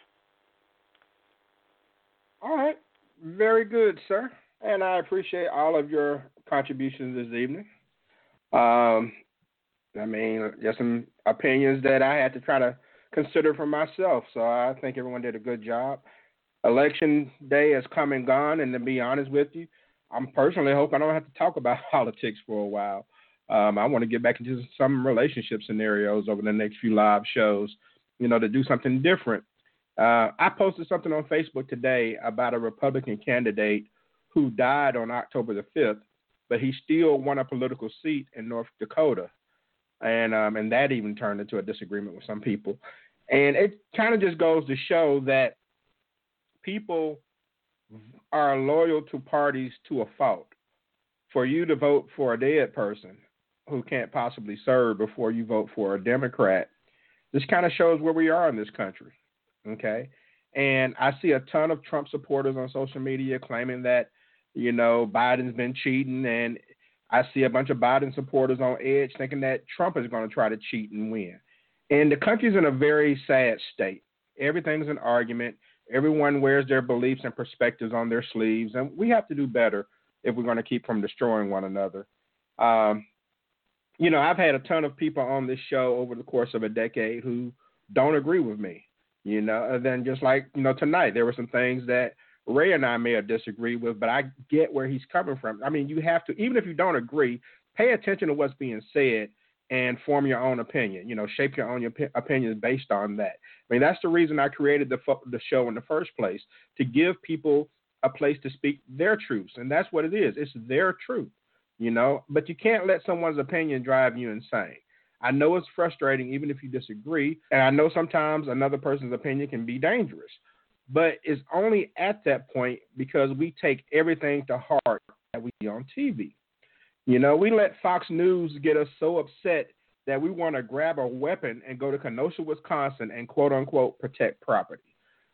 All right. Very good, sir. And I appreciate all of your contributions this evening. Um, I mean, there's some opinions that I had to try to consider for myself. So I think everyone did a good job. Election day has come and gone, and to be honest with you, I'm personally hoping I don't have to talk about *laughs* politics for a while. Um, I want to get back into some relationship scenarios over the next few live shows, you know, to do something different. Uh, I posted something on Facebook today about a Republican candidate who died on October the 5th, but he still won a political seat in North Dakota. And um, and that even turned into a disagreement with some people. And it kind of just goes to show that people are loyal to parties to a fault. For you to vote for a dead person who can't possibly serve before you vote for a Democrat. This kind of shows where we are in this country. Okay. And I see a ton of Trump supporters on social media claiming that, you know, Biden's been cheating. And I see a bunch of Biden supporters on edge thinking that Trump is going to try to cheat and win. And the country's in a very sad state. Everything's an argument. Everyone wears their beliefs and perspectives on their sleeves. And we have to do better if we're going to keep from destroying one another. Um, you know, I've had a ton of people on this show over the course of a decade who don't agree with me. You know, and then just like you know tonight, there were some things that Ray and I may have disagreed with, but I get where he's coming from. I mean, you have to, even if you don't agree, pay attention to what's being said and form your own opinion. You know, shape your own opinions based on that. I mean, that's the reason I created the the show in the first place to give people a place to speak their truths, and that's what it is. It's their truth you know, but you can't let someone's opinion drive you insane. I know it's frustrating, even if you disagree, and I know sometimes another person's opinion can be dangerous, but it's only at that point because we take everything to heart that we see on TV. You know, we let Fox News get us so upset that we want to grab a weapon and go to Kenosha, Wisconsin, and quote unquote protect property.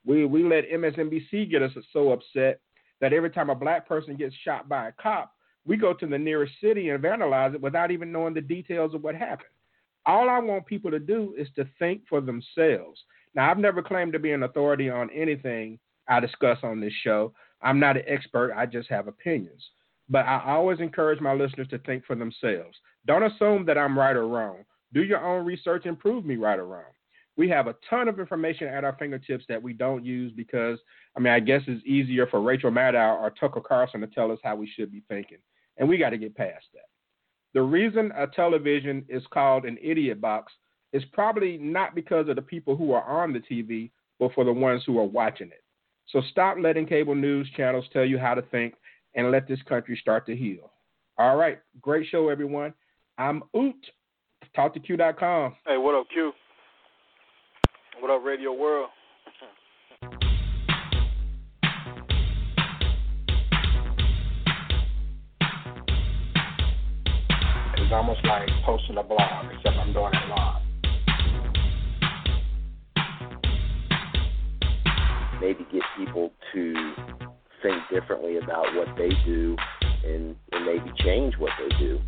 We we let MSNBC get us so upset that every time a black person gets shot by a cop, we go to the nearest city and vandalize it without even knowing the details of what happened. All I want people to do is to think for themselves. Now, I've never claimed to be an authority on anything I discuss on this show. I'm not an expert, I just have opinions. But I always encourage my listeners to think for themselves. Don't assume that I'm right or wrong. Do your own research and prove me right or wrong. We have a ton of information at our fingertips that we don't use because, I mean, I guess it's easier for Rachel Maddow or Tucker Carlson to tell us how we should be thinking. And we got to get past that. The reason a television is called an idiot box is probably not because of the people who are on the TV, but for the ones who are watching it. So stop letting cable news channels tell you how to think and let this country start to heal. All right. Great show, everyone. I'm Oot. Talk2Q.com. Hey, what up, Q? What up, Radio World? It's almost like posting a blog, except I'm doing it live. maybe get people to think differently about what they do and, and maybe change what they do.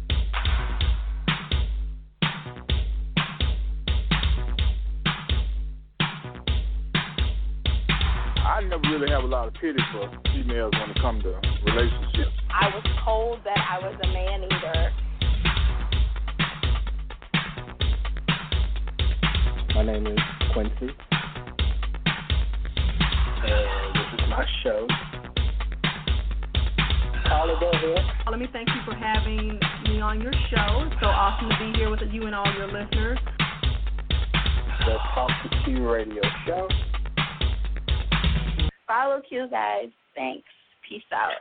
I never really have a lot of pity for females when it comes to relationships. I was told that I was a man eater. My name is Quincy. And this is my show. Caller, go ahead. Let me thank you for having me on your show. It's so awesome to be here with you and all your listeners. The Talk to Q radio show. Follow Q, guys. Thanks. Peace out.